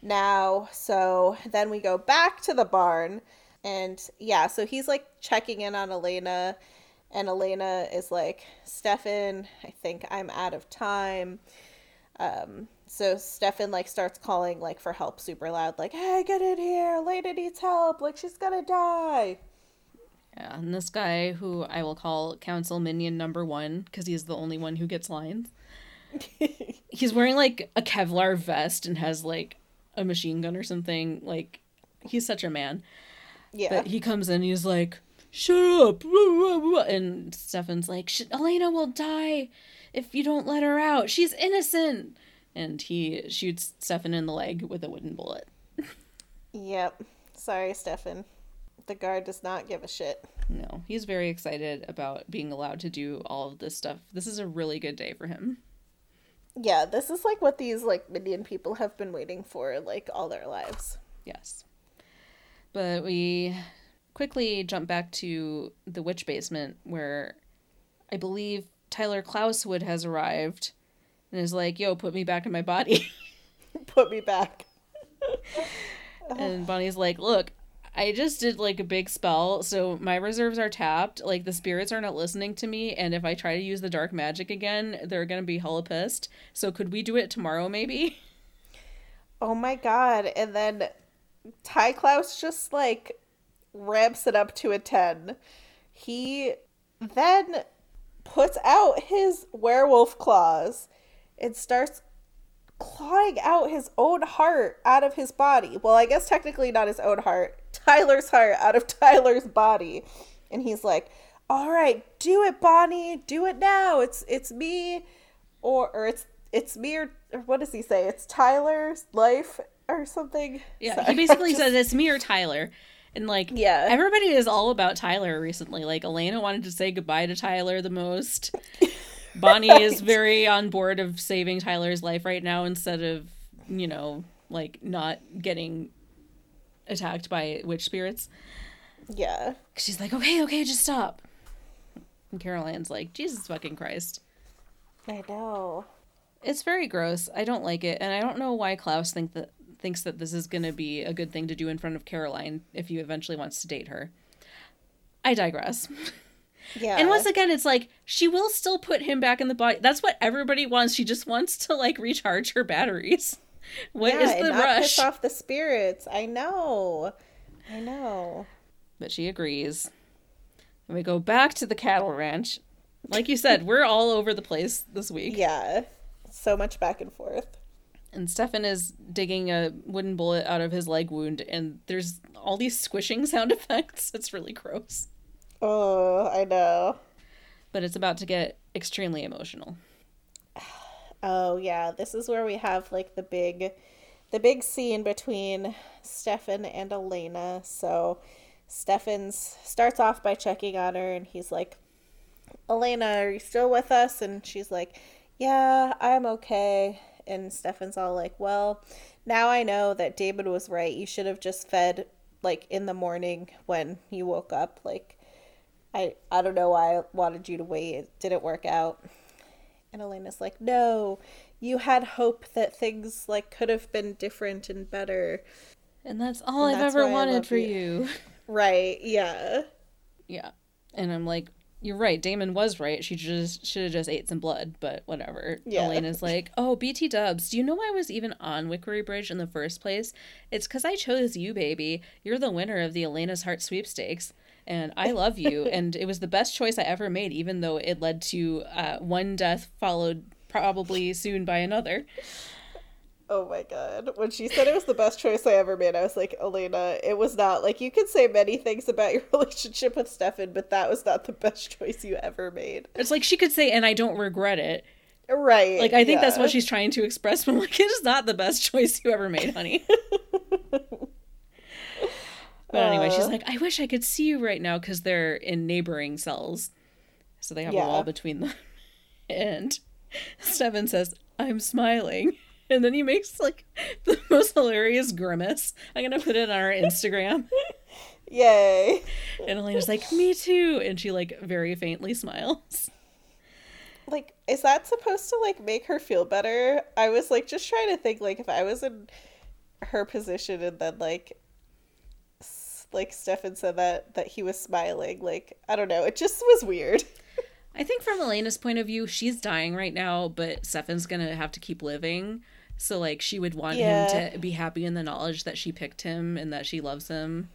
now. So then we go back to the barn. And yeah, so he's like checking in on Elena. And Elena is like, Stefan, I think I'm out of time. Um, so Stefan like starts calling like for help super loud, like, hey, get in here. Elena needs help. Like she's gonna die. Yeah, and this guy who I will call Council Minion number one because he's the only one who gets lines. He's wearing like a Kevlar vest and has like a machine gun or something. Like he's such a man. Yeah. But he comes in, he's like, "Shut up!" And Stefan's like, "Elena will die if you don't let her out. She's innocent." And he shoots Stefan in the leg with a wooden bullet. Yep. Sorry, Stefan. The guard does not give a shit. No, he's very excited about being allowed to do all of this stuff. This is a really good day for him. Yeah, this is like what these like minion people have been waiting for like all their lives. Yes. But we quickly jump back to the witch basement where I believe Tyler Klauswood has arrived and is like, yo, put me back in my body. Put me back. and Bonnie's like, look, I just did like a big spell, so my reserves are tapped. Like the spirits are not listening to me, and if I try to use the dark magic again, they're gonna be hella pissed. So could we do it tomorrow, maybe? Oh my god! And then Ty Klaus just like ramps it up to a ten. He then puts out his werewolf claws and starts clawing out his own heart out of his body. Well, I guess technically not his own heart, Tyler's heart out of Tyler's body. And he's like, "All right, do it, Bonnie. Do it now. It's it's me or or it's it's me or, or what does he say? It's Tyler's life or something." Yeah, Sorry, he basically just- says it's me or Tyler. And like Yeah. everybody is all about Tyler recently. Like Elena wanted to say goodbye to Tyler the most. Bonnie is very on board of saving Tyler's life right now instead of, you know, like not getting attacked by witch spirits. Yeah. She's like, okay, okay, just stop. And Caroline's like, Jesus fucking Christ. I know. It's very gross. I don't like it, and I don't know why Klaus think that thinks that this is going to be a good thing to do in front of Caroline if he eventually wants to date her. I digress. Yeah. And once again, it's like she will still put him back in the body. That's what everybody wants. She just wants to like recharge her batteries. What is yeah, the and rush? piss off the spirits. I know. I know. But she agrees. And we go back to the cattle ranch. Like you said, we're all over the place this week. Yeah. So much back and forth. And Stefan is digging a wooden bullet out of his leg wound, and there's all these squishing sound effects. It's really gross. Oh, I know. But it's about to get extremely emotional. Oh yeah, this is where we have like the big the big scene between Stefan and Elena. So Stefan's starts off by checking on her and he's like, Elena, are you still with us? And she's like, Yeah, I'm okay. And Stefan's all like, Well, now I know that Damon was right. You should have just fed like in the morning when you woke up. Like I I don't know why I wanted you to wait. It didn't work out. And Elena's like, "No, you had hope that things like could have been different and better." And that's all And I've that's ever wanted for you. you. Right? Yeah. Yeah. And I'm like, you're right. Damon was right. She just should have just ate some blood, but whatever. Yeah. Elena's like, oh, BT dubs. Do you know I was even on Wickery Bridge in the first place? It's because I chose you, baby. You're the winner of the Elena's Heart sweepstakes. And I love you. and it was the best choice I ever made, even though it led to uh, one death followed probably soon by another. Oh my god. When she said it was the best choice I ever made, I was like, "Elena, it was not. Like you can say many things about your relationship with Stefan, but that was not the best choice you ever made." It's like she could say, and I don't regret it. Right. Like, I think that's what she's trying to express, but like, it is not the best choice you ever made, honey. But anyway, she's like, I wish I could see you right now because they're in neighboring cells. So they have a wall between them. And Stefan says, I'm smiling. And then he makes like the most hilarious grimace. I'm going to put it on our Instagram. Yay. And Elena's like, Me too. And she like very faintly smiles. like is that supposed to like make her feel better i was like just trying to think like if i was in her position and then like like stefan said that that he was smiling like i don't know it just was weird I think from Elena's point of view, she's dying right now, but Stefan's gonna have to keep living. So like she would want Yeah. him to be happy in the knowledge that she picked him and that she loves him.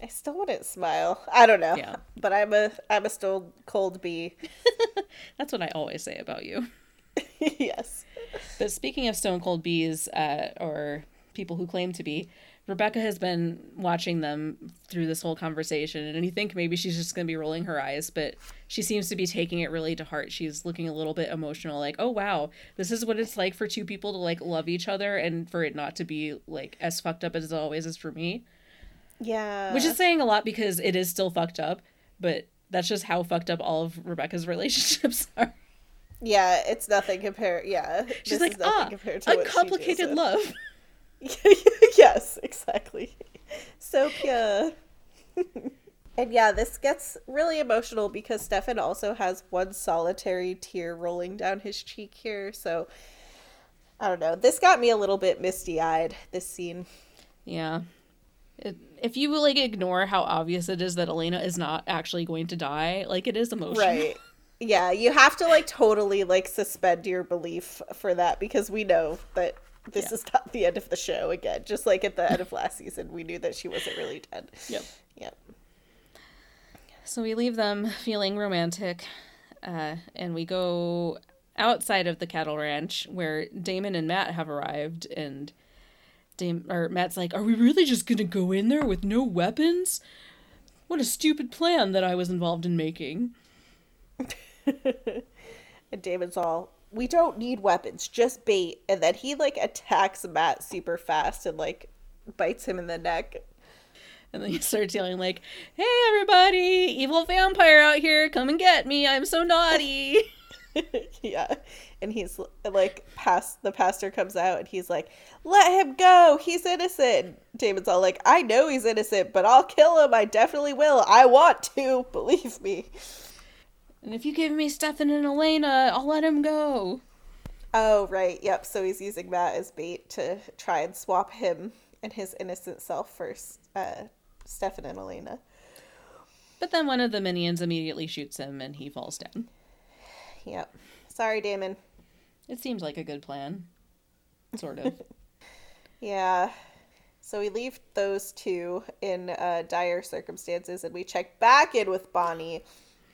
i still wouldn't smile i don't know Yeah. but i'm a i'm a stone cold bee That's what I always say about you. yes But speaking of stone cold bees, uh, or people who claim to be, Rebekah has been watching them through this whole conversation, and you think maybe she's just gonna be rolling her eyes, but she seems to be taking it really to heart. She's looking a little bit emotional, like, "Oh wow, this is what it's like for two people to like love each other, and for it not to be like as fucked up as it always is for me." Yeah. Which is saying a lot because it is still fucked up, but that's just how fucked up all of Rebekah's relationships are. Yeah, it's nothing compared. Yeah, She's this like, ah, to she uncomplicated with." love. yes, exactly. So pure. and yeah, this gets really emotional because Stefan also has one solitary tear rolling down his cheek here. So I don't know. This got me a little bit misty eyed, this scene. Yeah. It, if you like ignore how obvious it is that Elena is not actually going to die, like it is emotional. Right. Yeah, you have to like totally like suspend your belief for that because we know that this Yeah. is not the end of the show again. Just like at the end of last season, we knew that she wasn't really dead. Yep. Yep. So we leave them feeling romantic, uh, and we go outside of the cattle ranch where Damon and Matt have arrived, and Dam- or Matt's like, "Are we really just gonna go in there with no weapons? What a stupid plan that I was involved in making." And Damon's all, we don't need weapons, just bait. And then he like attacks Matt super fast and like bites him in the neck. And then he starts yelling like, "Hey everybody, evil vampire out here, come and get me! I'm so naughty!" yeah. And he's like, past the pastor comes out and he's like, let him go. He's innocent. Damon's all like, I know he's innocent, but I'll kill him. I definitely will. I want to. Believe me. And if you give me Stefan and Elena, I'll let him go. Oh, right. Yep. So he's using that as bait to try and swap him and his innocent self for uh, Stefan and Elena. But then one of the minions immediately shoots him, and he falls down. Yep. Sorry, Damon. It seems like a good plan. Sort of. Yeah. So we leave those two in uh, dire circumstances and we check back in with Bonnie,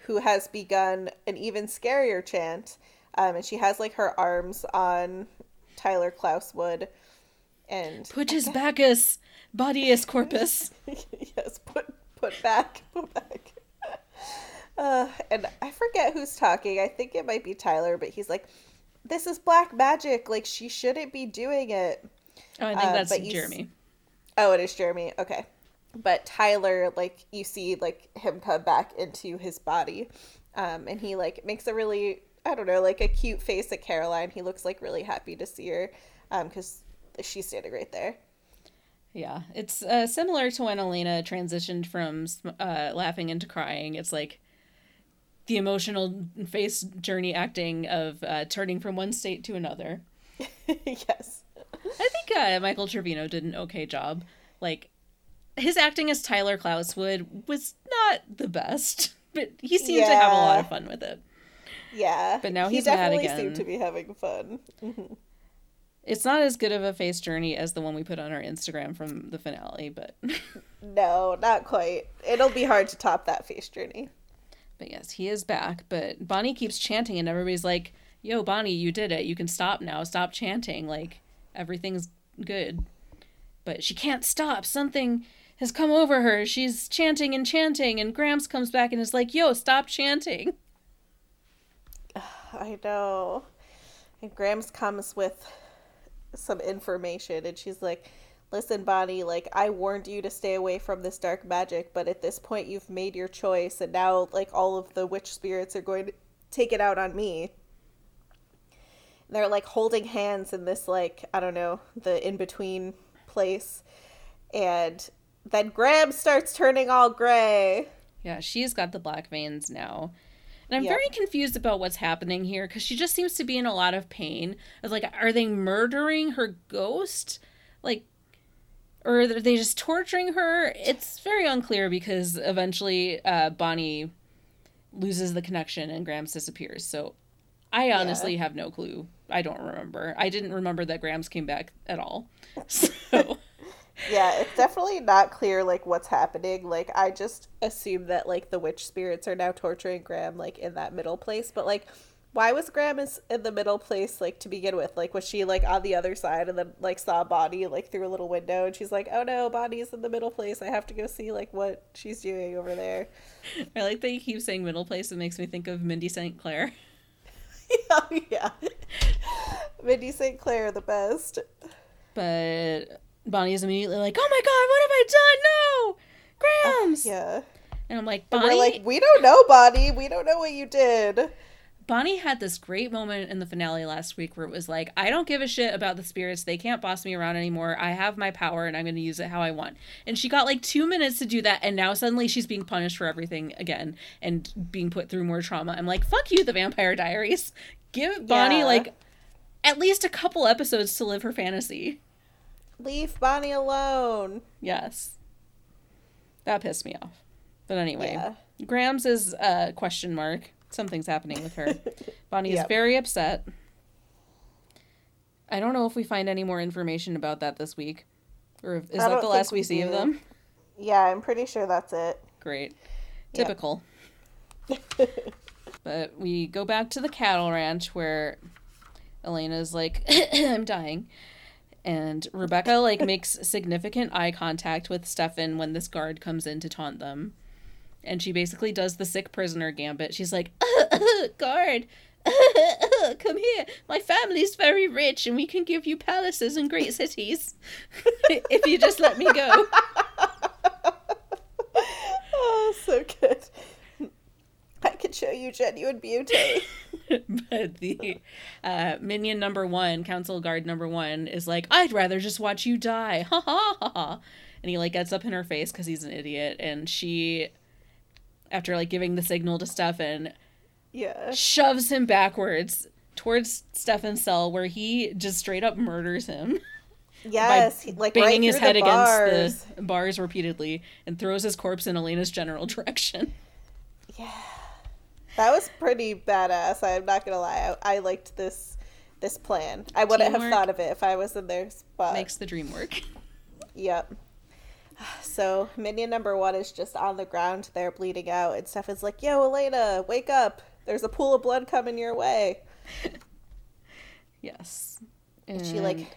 who has begun an even scarier chant. Um, and she has like her arms on Tyler Klauswood. And Put his Bacchus, bodius corpus. yes, put put back, put back. Uh, and I forget who's talking. I think it might be Tyler, but he's like, "This is black magic. Like she shouldn't be doing it." Oh, I think Uh, that's but you s- Jeremy. Oh, it is Jeremy. Okay. But Tyler, like, you see, like, him come back into his body. Um, and he, like, makes a really, I don't know, like, a cute face at Caroline. He looks, like, really happy to see her um, because she's standing right there. Yeah, it's uh, similar to when Elena transitioned from uh, laughing into crying. It's like the emotional face journey acting of uh, turning from one state to another. yes. I think uh, Michael Trevino did an okay job. Like his acting as Tyler Klauswood was not the best, but he seemed to have a lot of fun with it. Yeah. But now he he's mad definitely again. seemed to be having fun. It's not as good of a face journey as the one we put on our Instagram from the finale, but No, not quite. It'll be hard to top that face journey. but yes, he is back. But Bonnie keeps chanting, and everybody's like, "Yo, Bonnie, you did it. You can stop now. Stop chanting. Like everything's good." But she can't stop. Something has come over her. She's chanting and chanting, and Grams comes back and is like, "Yo, stop chanting." I know. And Grams comes with some information and she's like, Listen, Bonnie, like, I warned you to stay away from this dark magic, but at this point you've made your choice, and now, like, all of the witch spirits are going to take it out on me. They're, like, holding hands in this, like, I don't know, the in between place. And then Grams starts turning all gray. Yeah, she's got the black veins now. And I'm Yeah. very confused about what's happening here because she just seems to be in a lot of pain. I was like, are they murdering her ghost? Like, or are they just torturing her? It's very unclear because eventually uh, Bonnie loses the connection and Grams disappears. So I honestly have no clue. I don't remember. I didn't remember that Grams came back at all. So. Yeah, it's definitely not clear like what's happening. Like I just assume that like the witch spirits are now torturing Grams like in that middle place, but like why was Grams is in the middle place like to begin with? Like was she like on the other side and then like saw Bonnie like through a little window and she's like, "Oh no, Bonnie's in the middle place. I have to go see like what she's doing over there." I like that you keep saying middle place. It makes me think of Mindy St. Claire. oh yeah. Mindy St. Claire the best. But Bonnie is immediately like, "Oh my god, what have I done? No!" Bonnie's. Oh, yeah. And I'm like, And Bonnie. we're like, we don't know, Bonnie. We don't know what you did. Bonnie had this great moment in the finale last week where it was like, I don't give a shit about the spirits. They can't boss me around anymore. I have my power and I'm going to use it how I want. And she got like two minutes to do that. And now suddenly she's being punished for everything again and being put through more trauma. I'm like, fuck you, the Vampire Diaries. Give Bonnie Yeah. like at least a couple episodes to live her fantasy. Leave Bonnie alone. Yes. That pissed me off. But anyway, Yeah. Grams is a question mark. Something's happening with her. Bonnie is very upset. I don't know if we find any more information about that this week. Or if, is that the last we we see of them? Yeah, I'm pretty sure that's it. Great. Yep. Typical. But we go back to the cattle ranch where Elena's like, I'm dying. And Rebekah like makes significant eye contact with Stefan when this guard comes in to taunt them. And she basically does the sick prisoner gambit. She's like, guard, come here. My family's very rich and we can give you palaces and great cities. if you just let me go. Oh, so good. I could show you genuine beauty. but the uh, minion number one, council guard number one, is like, I'd rather just watch you die. Ha ha ha ha. And he like gets up in her face because he's an idiot. And she, after like giving the signal to Stefan, yeah. shoves him backwards towards Stefan's cell where he just straight up murders him Yes, he- like banging right his head the against the bars repeatedly and throws his corpse in Elena's general direction. That was pretty badass. I'm not gonna lie. I, I liked this this plan. I wouldn't have thought of it if I was in their spot. Makes the dream work. Yep. So minion number one is just on the ground there bleeding out, and Stefan's like, "Yo, Elena, wake up! There's a pool of blood coming your way." Yes. And she like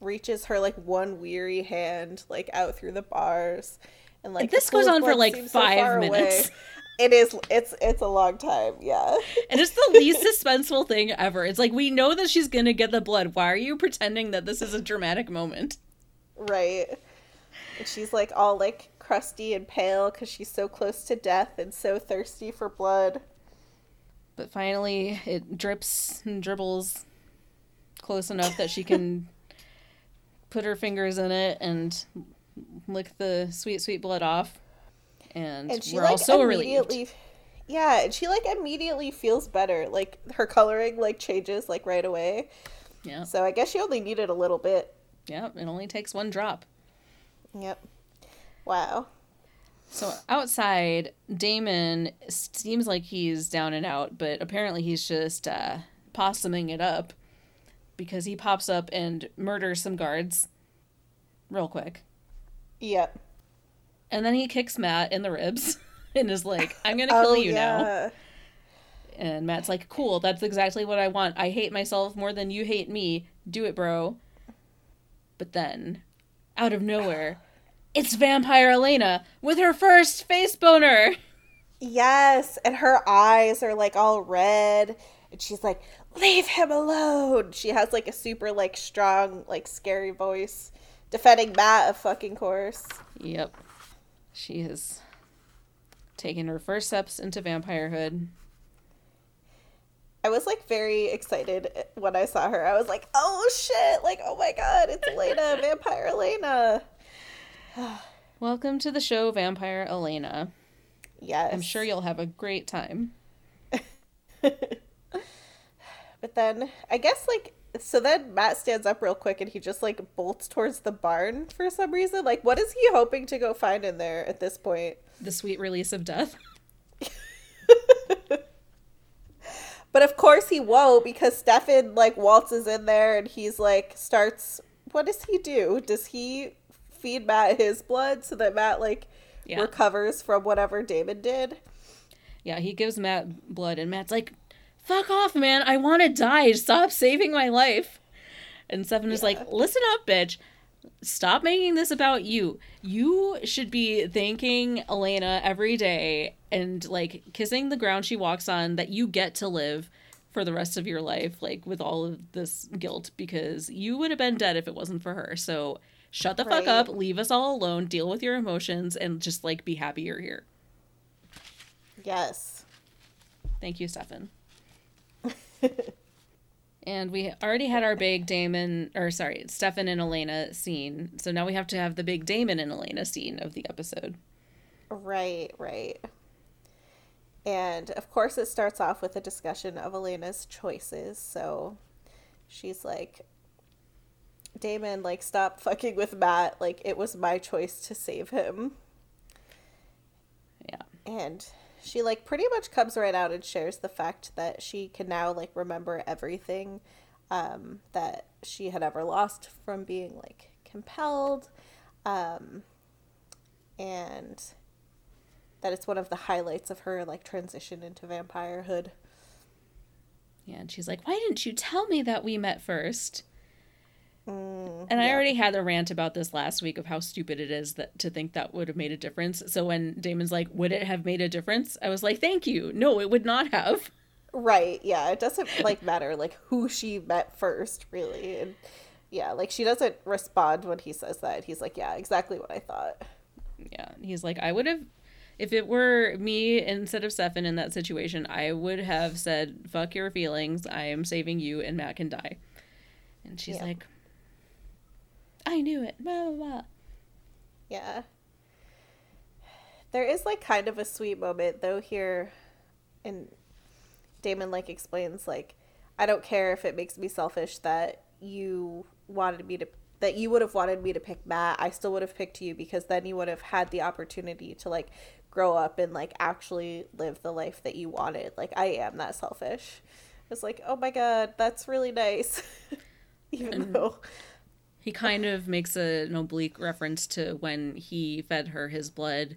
reaches her like one weary hand like out through the bars, and like this goes on for, like, so five away. minutes. It is. It's it's a long time. Yeah. And it's the least suspenseful thing ever. It's like we know that she's gonna get the blood. Why are you pretending that this is a dramatic moment? Right. And she's like all like crusty and pale because she's so close to death and so thirsty for blood. But finally, it drips and dribbles close enough that she can put her fingers in it and lick the sweet, sweet blood off. And, And she we're like all so relieved. immediately Yeah, and she like immediately feels better. Like her coloring like changes like right away. Yeah, So I guess she only needed a little bit. yeah. It only takes one drop. Yep. Wow. So outside, Damon seems like he's down and out, but apparently he's just uh, possuming it up because he pops up and murders some guards real quick. Yep. And then he kicks Matt in the ribs and is like, I'm going to kill oh, you now. Oh. And Matt's like, cool, that's exactly what I want. I hate myself more than you hate me. Do it, bro. But then, out of nowhere, it's Vampire Elena with her first face boner. Yes, and her eyes are like all red, and she's like, "Leave him alone." She has like a super like strong like scary voice, defending Matt of fucking course. Yep. She has taken her first steps into vampirehood. I was like very excited when I saw her. I was like, "Oh shit! Like, oh my god, it's Elena, Vampire Elena." Welcome to the show, Vampire Elena. Yes, I'm sure you'll have a great time. But then I guess like so then Matt stands up real quick and he just like bolts towards the barn for some reason. Like, what is he hoping to go find in there at this point? The sweet release of death. But of course he won't because Stefan like waltzes in there and he's like starts what does he do? Does he feed Matt his blood so that Matt like Yeah. recovers from whatever Damon did? Yeah, he gives Matt blood, and Matt's like, fuck off, man. I want to die. Stop saving my life. And Stefan is like, listen up, bitch. Stop making this about you. You should be thanking Elena every day and like kissing the ground she walks on that you get to live for the rest of your life, like with all of this guilt, because you would have been dead if it wasn't for her. So shut the Right. fuck up, leave us all alone, deal with your emotions, and just like be happy you're here. Yes. Thank you, Stefan. and we already had our big Damon, or sorry, Stefan and Elena scene. So now we have to have the big Damon and Elena scene of the episode. Right, right. And of course, it starts off with a discussion of Elena's choices. So she's like, Damon, like, stop fucking with Matt. Like, it was my choice to save him. Yeah. And she, like, pretty much comes right out and shares the fact that she can now, like, remember everything um, that she had ever lost from being, like, compelled. Um, and that it's one of the highlights of her like transition into vampirehood. Yeah, and she's like, "Why didn't you tell me that we met first? Mm, And I already had a rant about this last week of how stupid it is that to think that would have made a difference. So when Damon's like, "Would it have made a difference?" I was like, "Thank you. No, it would not have." right, yeah, it doesn't like matter like who she met first, really, and yeah, like she doesn't respond when he says that. He's like, yeah, exactly what I thought. Yeah, he's like, "I would have if it were me instead of Stefan in that situation, I would have said, "Fuck your feelings. I am saving you and Matt can die." And she's Yeah. like, "I knew it." Blah, blah, blah. Yeah. There is like kind of a sweet moment though here and Damon like explains like I don't care if it makes me selfish that you wanted me to that you would have wanted me to pick Matt. I still would have picked you because then you would have had the opportunity to like grow up and like actually live the life that you wanted. Like I am that selfish. It's like, "Oh my god, that's really nice." Even mm. though He kind of makes a, an oblique reference to when he fed her his blood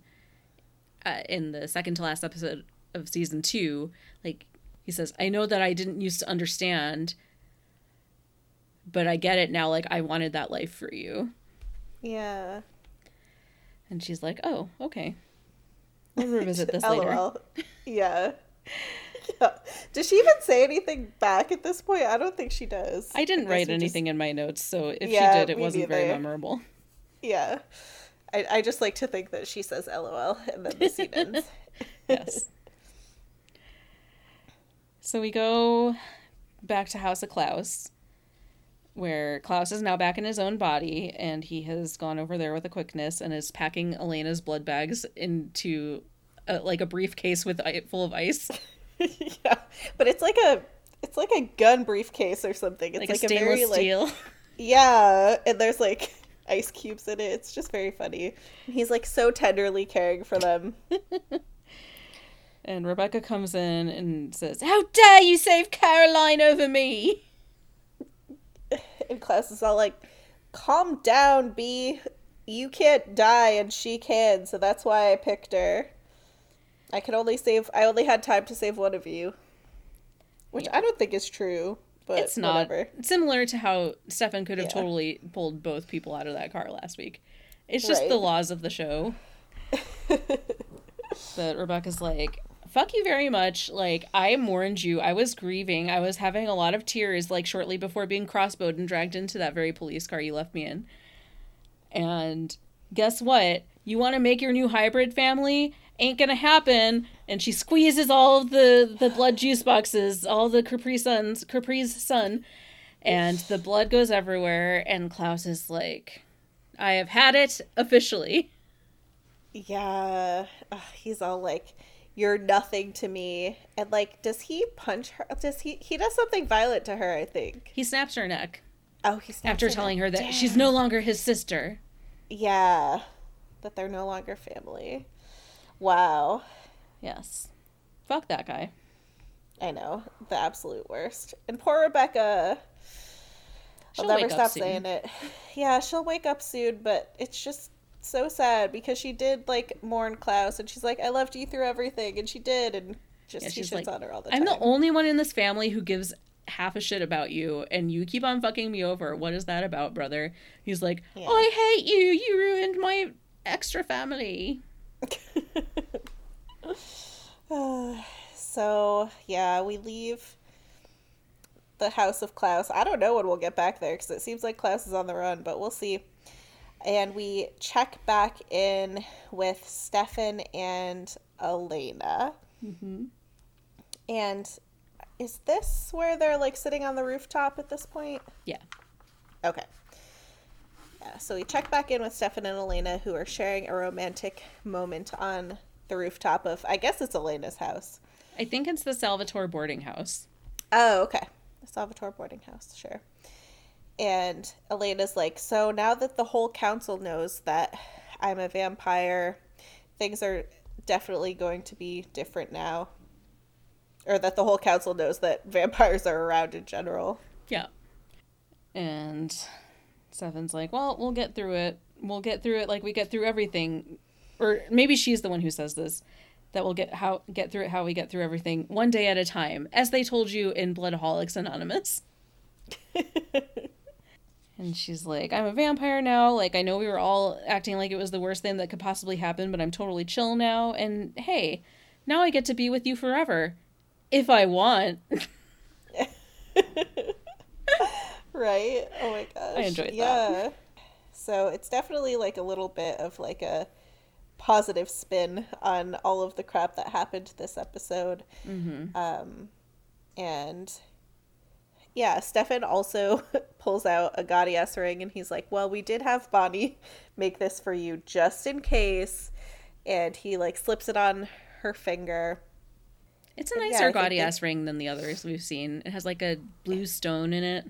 uh, in the second to last episode of season two. Like, he says, I know that I didn't used to understand, but I get it now. Like, I wanted that life for you. yeah. And she's like, oh, okay. We'll revisit this later. Yeah. yeah. Does she even say anything back at this point? I don't think she does. I didn't wait we just- anything in my notes, so if Yeah, she did, it wasn't very memorable. Yeah. I, I just like to think that she says LOL and then the scene ends. yes. So we go back to House of Klaus, where Klaus is now back in his own body, and he has gone over there with a quickness and is packing Elena's blood bags into a, like a briefcase with full of ice, yeah. But it's like a it's like a gun briefcase or something. It's like, like, a a, very like steel. Yeah, and there's like ice cubes in it. It's just very funny. He's like so tenderly caring for them. And Rebekah comes in and says, "How dare you save Caroline over me?" And Klaus is all like, calm down, B. You can't die and she can, so that's why I picked her. I could only save, I only had time to save one of you. Which Yeah. I don't think is true, but it's not whatever. similar to how Stefan could have Yeah. totally pulled both people out of that car last week. It's just the laws of the show. but Rebekah's like, fuck you very much. Like, I warned you. I was grieving. I was having a lot of tears, like, shortly before being crossbowed and dragged into that very police car you left me in. And guess what? You want to make your new hybrid family? Ain't gonna happen. And she squeezes all of the, the blood juice boxes, all the Capri Suns, Capri's Sun, and the blood goes everywhere. And Klaus is like, I have had it officially. Yeah. Ugh, he's all like, you're nothing to me. And like, does he punch her? Does he, he does something violent to her, I think. He snaps her neck Oh, he snaps after her telling neck. her that Damn. she's no longer his sister. Yeah. That they're no longer family. Wow. Yes. Fuck that guy. I know. The absolute worst. And poor Rebekah. She'll I'll never stop saying it. Yeah, she'll wake up soon, but it's just so sad because she did like mourn Klaus and she's like, I loved you through everything and she did and just Yeah, he she's shits like, on her all the time. I'm the only one in this family who gives half a shit about you, and you keep on fucking me over. What is that about, brother? He's like, Yeah. I hate you. You ruined my extra family. so yeah, we leave the house of Klaus. I don't know when we'll get back there because it seems like Klaus is on the run, but we'll see. and we check back in with Stefan and Elena. Mm-hmm. And is this where they're like sitting on the rooftop at this point? Yeah. Okay. So we check back in with Stefan and Elena, who are sharing a romantic moment on the rooftop of, I guess it's Elena's house. I think it's the Salvatore boarding house. Oh, okay. The Salvatore boarding house, sure. And Elena's like, So now that the whole council knows that I'm a vampire, things are definitely going to be different now. Or that the whole council knows that vampires are around in general. Yeah. And Stefan's like, Well, we'll get through it. We'll get through it like we get through everything. Or maybe she's the one who says this that we'll get how get through it how we get through everything one day at a time, as they told you in Bloodaholics Anonymous. and she's like, I'm a vampire now. Like, I know we were all acting like it was the worst thing that could possibly happen, but I'm totally chill now. And hey, now I get to be with you forever. If I want. right? Oh my gosh. I enjoyed yeah. that. Yeah. So it's definitely like a little bit of like a positive spin on all of the crap that happened this episode. Mm-hmm. Um, and yeah, Stefan also pulls out a Gaudias ring and he's like, Well, we did have Bonnie make this for you just in case. And he like slips it on her finger. It's a nicer yeah, Gaudias they... ring than the others we've seen. It has like a blue stone in it.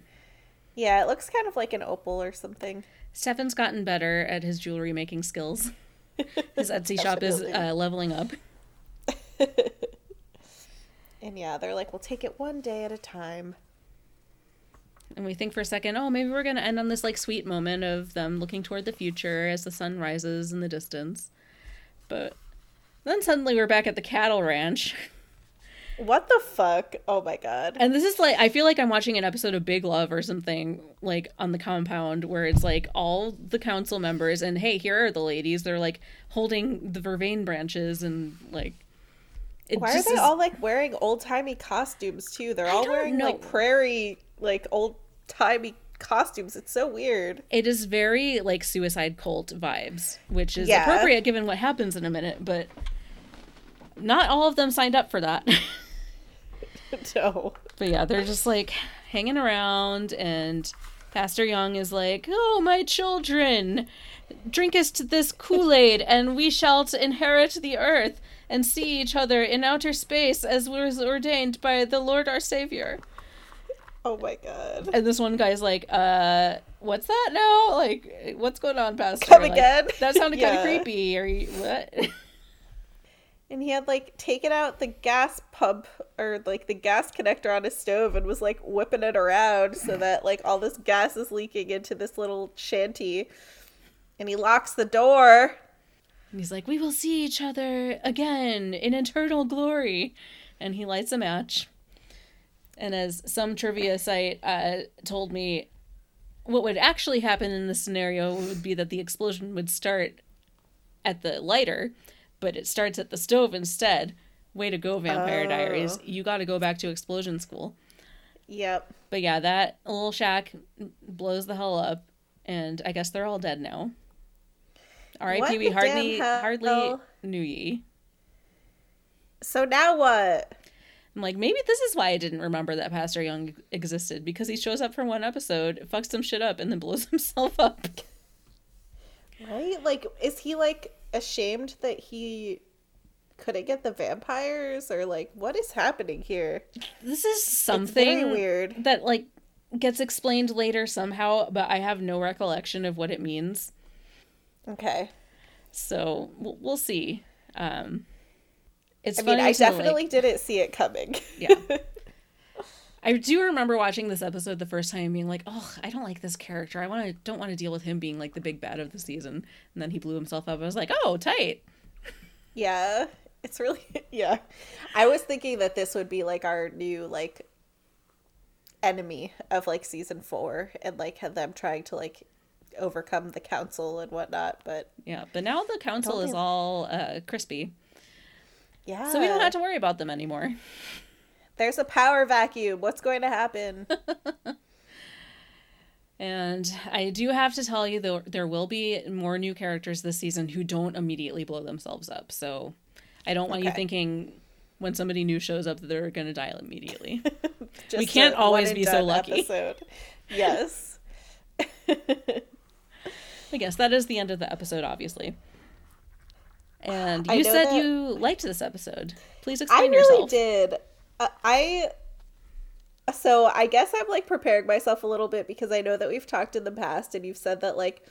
Yeah, it looks kind of like an opal or something. Stefan's gotten better at his jewelry making skills. His Etsy shop is uh, leveling up. and yeah, they're like, we'll take it one day at a time. And we think for a second, oh, maybe we're going to end on this like sweet moment of them looking toward the future as the sun rises in the distance. But then suddenly we're back at the cattle ranch. What the fuck? Oh my god. And this is like I feel like I'm watching an episode of Big Love or something like on the compound where it's like all the council members and hey, here are the ladies. They're like holding the vervain branches and like Why are they is... all like wearing old timey costumes too? They're all wearing know. like prairie like old timey costumes. It's so weird. It is very like suicide cult vibes, which is yeah. appropriate given what happens in a minute, but not all of them signed up for that. no. But yeah, they're just like hanging around, and Pastor Young is like, "Oh, my children, drinkest this Kool Aid, and we shall inherit the earth." And see each other in outer space as was ordained by the Lord our Savior. Oh my god. And this one guy's like, uh, what's that now? Like, what's going on, Pastor? Come like, again? That sounded yeah. kind of creepy. Are you, what? and he had like taken out the gas pump or like the gas connector on his stove and was like whipping it around so that like all this gas is leaking into this little shanty. And he locks the door. And he's like we will see each other again in eternal glory. And he lights a match. And as some trivia site uh, told me what would actually happen in this scenario would be that the explosion would start at the lighter but it starts at the stove instead. Way to go, Vampire oh. Diaries. You got to go back to explosion school. Yep. But yeah, that little shack blows the hell up, and I guess they're all dead now. R.I.P. We hardly hardly knew ye. So now what? I'm like, maybe this is why I didn't remember that Pastor Young existed because he shows up for one episode, fucks some shit up, and then blows himself up. Right? Like, is he like ashamed that he couldn't get the vampires or like what is happening here? This is something weird that like gets explained later somehow, but I have no recollection of what it means. Okay. So we'll, we'll see. Um, it's. I mean, I definitely like, didn't see it coming. yeah. I do remember watching this episode the first time, being like, "Oh, I don't like this character. I want to don't want to deal with him being like the big bad of the season." And then he blew himself up. I was like, "Oh, tight." Yeah, it's really yeah. I was thinking that this would be like our new like enemy of like season four, and like had them trying to like overcome the council and whatnot. But yeah, but now the council is all uh, crispy. Yeah, so we don't have to worry about them anymore. There's a power vacuum. What's going to happen? And I do have to tell you, though, there will be more new characters this season who don't immediately blow themselves up. So I don't want you thinking when somebody new shows up that they're going to die immediately. Just We can't always be so lucky. Episode. Yes. I guess that is the end of the episode, obviously. And you said that- you liked this episode. Please explain I really yourself. did. Uh, I so I guess I'm like preparing myself a little bit because I know that we've talked in the past and you've said that like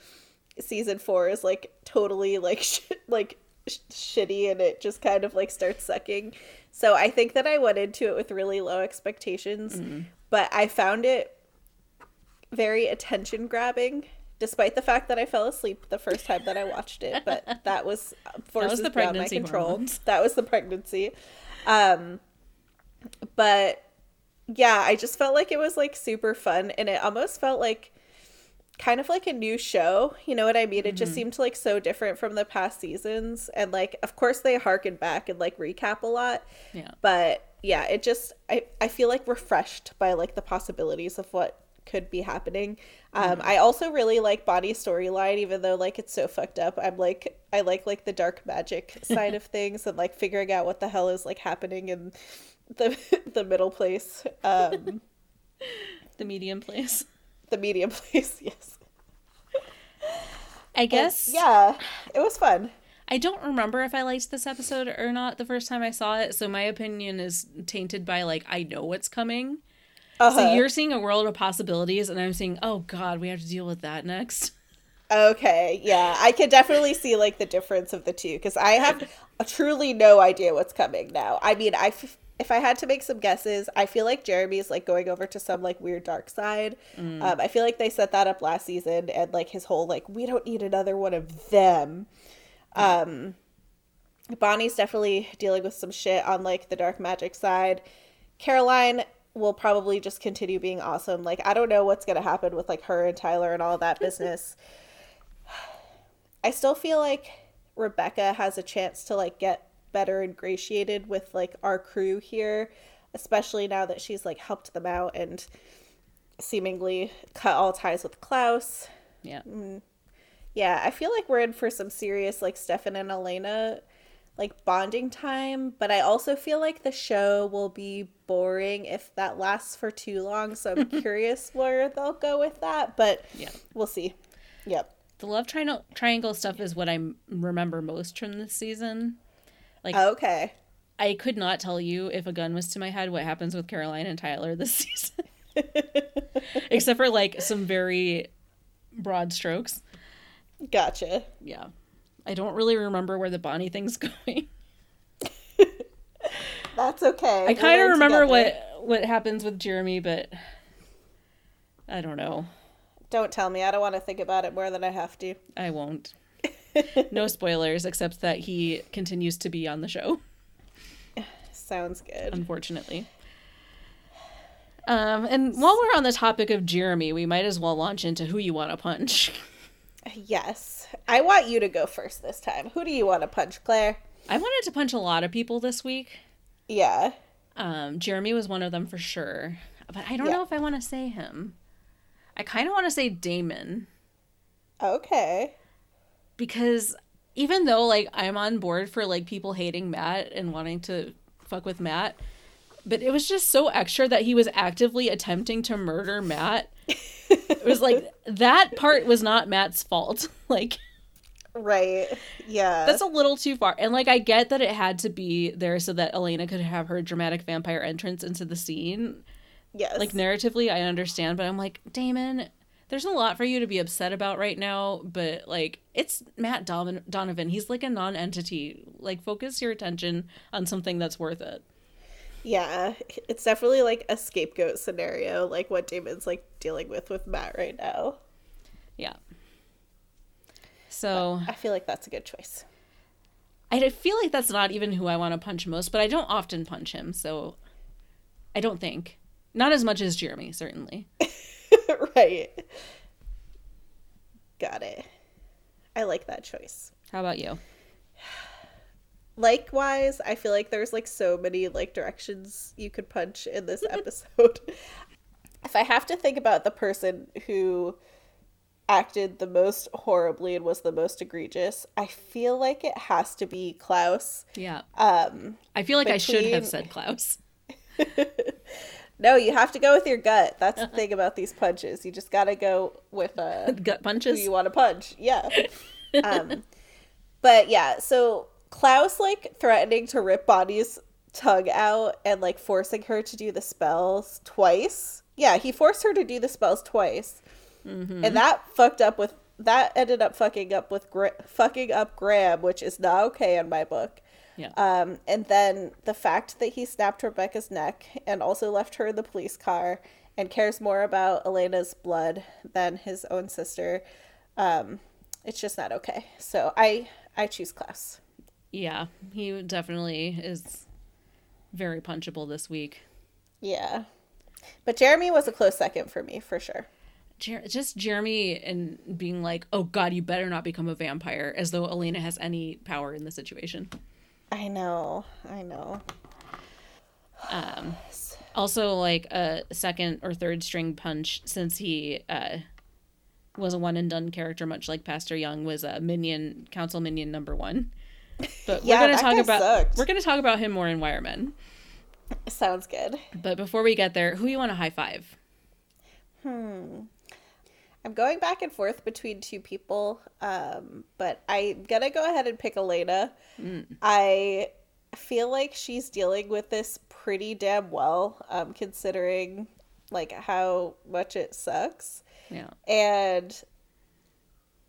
season 4 is like totally like sh- like sh- shitty and it just kind of like starts sucking. So I think that I went into it with really low expectations, but I found it very attention grabbing despite the fact that I fell asleep the first time that I watched it, but that was uh, forces the beyond my pregnancy control. hormones. That was the pregnancy. Um but yeah, I just felt like it was like super fun and it almost felt like kind of like a new show. You know what I mean? It just seemed like so different from the past seasons and like of course they harken back and like recap a lot. Yeah. But yeah, it just I I feel like refreshed by like the possibilities of what could be happening. Um I also really like Bonnie's storyline even though like it's so fucked up. I'm like I like like the dark magic side of things and like figuring out what the hell is like happening in the the middle place. Um The medium place. the medium place, yes. I guess. Yeah, it was fun. I don't remember if I liked this episode or not the first time I saw it, so my opinion is tainted by like I know what's coming. Uh-huh. So you're seeing a world of possibilities, and I'm seeing, oh god, we have to deal with that next. Okay, yeah, I can definitely see like the difference of the two because I have truly no idea what's coming now. I mean, I f- if I had to make some guesses, I feel like Jeremy's like going over to some like weird dark side. Um, I feel like they set that up last season, and like his whole like we don't need another one of them. Um, Bonnie's definitely dealing with some shit on like the dark magic side. Caroline will probably just continue being awesome. Like I don't know what's gonna happen with like her and Tyler and all that business. I still feel like Rebekah has a chance to like get better ingratiated with like our crew here, especially now that she's like helped them out and seemingly cut all ties with Klaus. Yeah. Mm. Yeah, I feel like we're in for some serious like Stefan and Elena like bonding time, but I also feel like the show will be boring if that lasts for too long. So I'm curious where they'll go with that, but Yeah. we'll see. Yep. The love tri- triangle stuff is what I remember most from this season. Like oh, Okay. I could not tell you if a gun was to my head what happens with Caroline and Tyler this season. Except for like some very broad strokes. Gotcha. Yeah. I don't really remember where the Bonnie thing's going. That's okay. I kind of remember together. what what happens with Jeremy, but I don't know. Don't tell me. I don't want to think about it more than I have to. I won't. no spoilers except that he continues to be on the show, Sounds good. unfortunately. Um, and while we're on the topic of Jeremy, we might as well launch into who you want to punch. Yes. I want you to go first this time. Who do you want to punch, Claire? I wanted to punch a lot of people this week. Yeah. Um, Jeremy was one of them for sure, but I don't Yeah. know if I want to say him. I kind of want to say Damon Okay. Because even though like I'm on board for like people hating Matt and wanting to fuck with Matt, but it was just so extra that he was actively attempting to murder Matt. it was like that part was not Matt's fault. Like Right. Yeah. that's a little too far. And like I get that it had to be there so that Elena could have her dramatic vampire entrance into the scene. yes. Like narratively I understand, but I'm like, Damon, there's a lot for you to be upset about right now, but like it's Matt Don- Donovan. He's like a non-entity. Like focus your attention on something that's worth it. Yeah, it's definitely like a scapegoat scenario, like what Damon's like dealing with with Matt right now. Yeah. So I feel like that's a good choice. I feel like that's not even who I want to punch most, but I don't often punch him, so I don't think. Not as much as Jeremy, certainly. right. Got it. I like that choice. How about you? Likewise, I feel like there's like so many like directions you could punch in this episode. if I have to think about the person who acted the most horribly and was the most egregious, I feel like it has to be Klaus. Yeah. Um, I feel like I should have said Klaus. no, you have to go with your gut. That's the thing about these punches. You just got to go with uh, Gut punches. you want to punch. Yeah. um, but yeah, so Klaus like threatening to rip Bonnie's tongue out and like forcing her to do the spells twice. Yeah, he forced her to do the spells twice, and that fucked up with that ended up fucking up with Gra- fucking up Grams, which is not okay in my book. Yeah. Um, and then the fact that he snapped Rebekah's neck and also left her in the police car and cares more about Elena's blood than his own sister, um, it's just not okay. So I I choose Klaus. yeah, he definitely is very punchable this week. Yeah, but Jeremy was a close second for me for sure. Jer- just Jeremy and being like, "Oh God, you better not become a vampire," as though Elena has any power in the situation. I know, I know. Um, also, like a second or third string punch, since he uh, was a one and done character, much like Pastor Young was a minion, council minion number one. But Yeah, we're gonna talk about sucked. we're gonna talk about him more in Why Are Men. Sounds good. But before we get there, who you want to high five? I'm going back and forth between two people, um, but I'm gonna go ahead and pick Elena. I feel like she's dealing with this pretty damn well, um, considering like how much it sucks. Yeah. And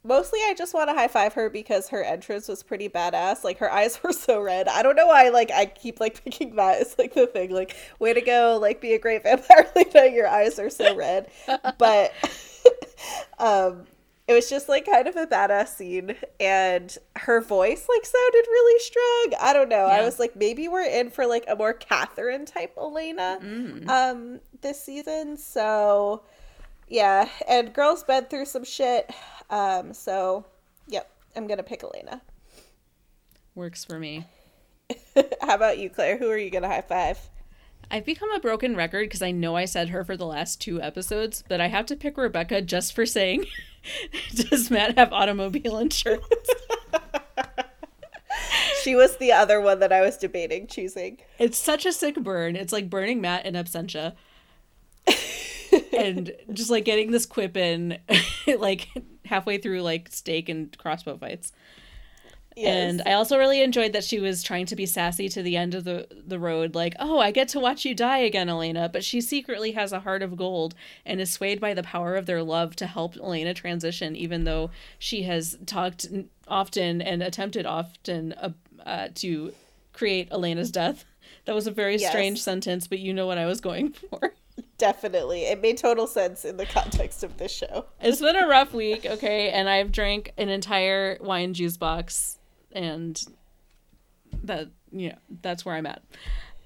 mostly I just want to high five her because her entrance was pretty badass. Like her eyes were so red. I don't know why like I keep like picking that as like the thing. Like, way to go, like be a great vampire Lena, your eyes are so red. but um it was just like kind of a badass scene and her voice like sounded really strong. I don't know. I was like maybe we're in for like a more Katherine type Elena um this season. So yeah, and girl's been through some shit. Um, so yep, I'm gonna pick Elena. Works for me. How about you, Claire? Who are you gonna high five? I've become a broken record because I know I said her for the last two episodes, but I have to pick Rebekah just for saying, does Matt have automobile insurance? She was the other one that I was debating choosing. It's such a sick burn. It's like burning Matt in absentia. and just like getting this quip in like halfway through like steak and crossbow fights. And I also really enjoyed that she was trying to be sassy to the end of the the road, like, "Oh, I get to watch you die again, Elena." But she secretly has a heart of gold and is swayed by the power of their love to help Elena transition, even though she has talked often and attempted often uh, uh, to create Elena's death. That was a very Yes. strange sentence, but you know what I was going for. definitely it made total sense in the context of this show. It's been a rough week, okay, and I've drank an entire wine juice box, and that know that's where I'm at.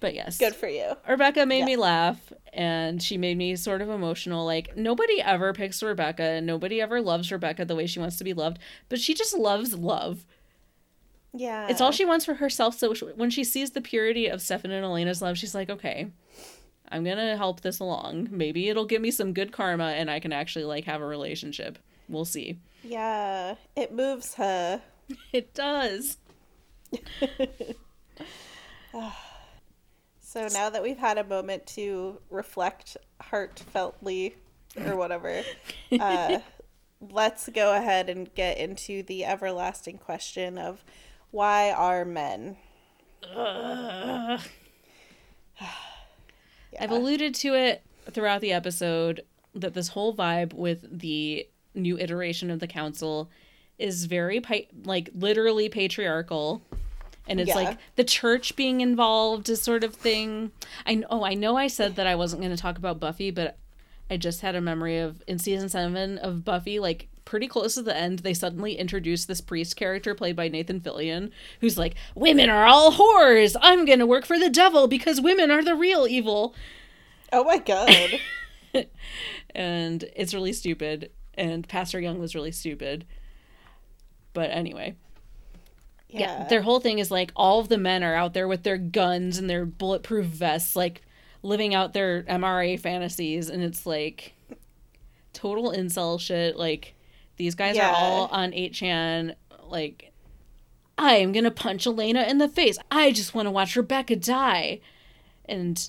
But yes, Good for you. Rebekah made Yeah. me laugh, and she made me sort of emotional. Like nobody ever picks Rebekah, and nobody ever loves Rebekah the way she wants to be loved, but she just loves love. Yeah, It's all she wants for herself. So when she sees the purity of Stefan and Elena's love, she's like, okay. I'm gonna help this along. Maybe it'll give me some good karma and I can actually like have a relationship. We'll see. Yeah, it moves her. It does. So now that we've had a moment to reflect heartfeltly or whatever, uh, let's go ahead and get into the everlasting question of why are men? Yeah. I've alluded to it throughout the episode that this whole vibe with the new iteration of the council is very like literally patriarchal. And it's Yeah. like the church being involved is sort of thing. I know oh, i know i said that i wasn't going to talk about buffy but i just had a memory of in season 7 of buffy like pretty close to the end they suddenly introduced this priest character played by nathan fillion who's like women are all whores! I'm going to work for the devil because women are the real evil. Oh my god. and it's really stupid. And pastor young was really stupid but anyway yeah. yeah. their whole thing is like all of the men are out there with their guns and their bulletproof vests like living out their MRA fantasies and it's like total incel shit like these guys Yeah. are all on 8chan like I am going to punch Elena in the face. I just want to watch Rebekah die. And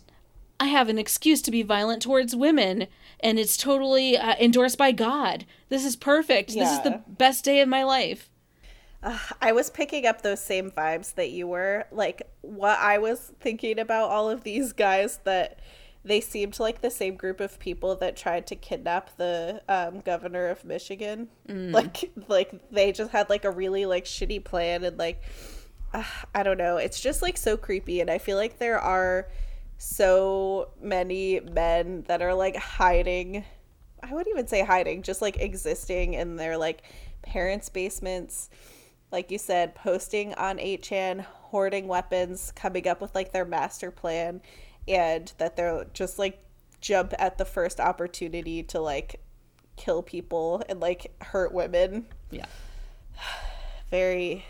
I have an excuse to be violent towards women and it's totally uh, endorsed by God. This is perfect. This is the best day of my life. I was picking up those same vibes that you were. Like, what I was thinking about all of these guys that they seemed like the same group of people that tried to kidnap the um, governor of Michigan. Like, like they just had like a really like shitty plan and like, uh, I don't know. It's just like so creepy, and I feel like there are so many men that are like hiding. I wouldn't even say hiding, just like existing in their like parents' basements like you said, posting on 8chan, hoarding weapons, coming up with like their master plan, and that they're just like jump at the first opportunity to like kill people and like hurt women. Yeah. Very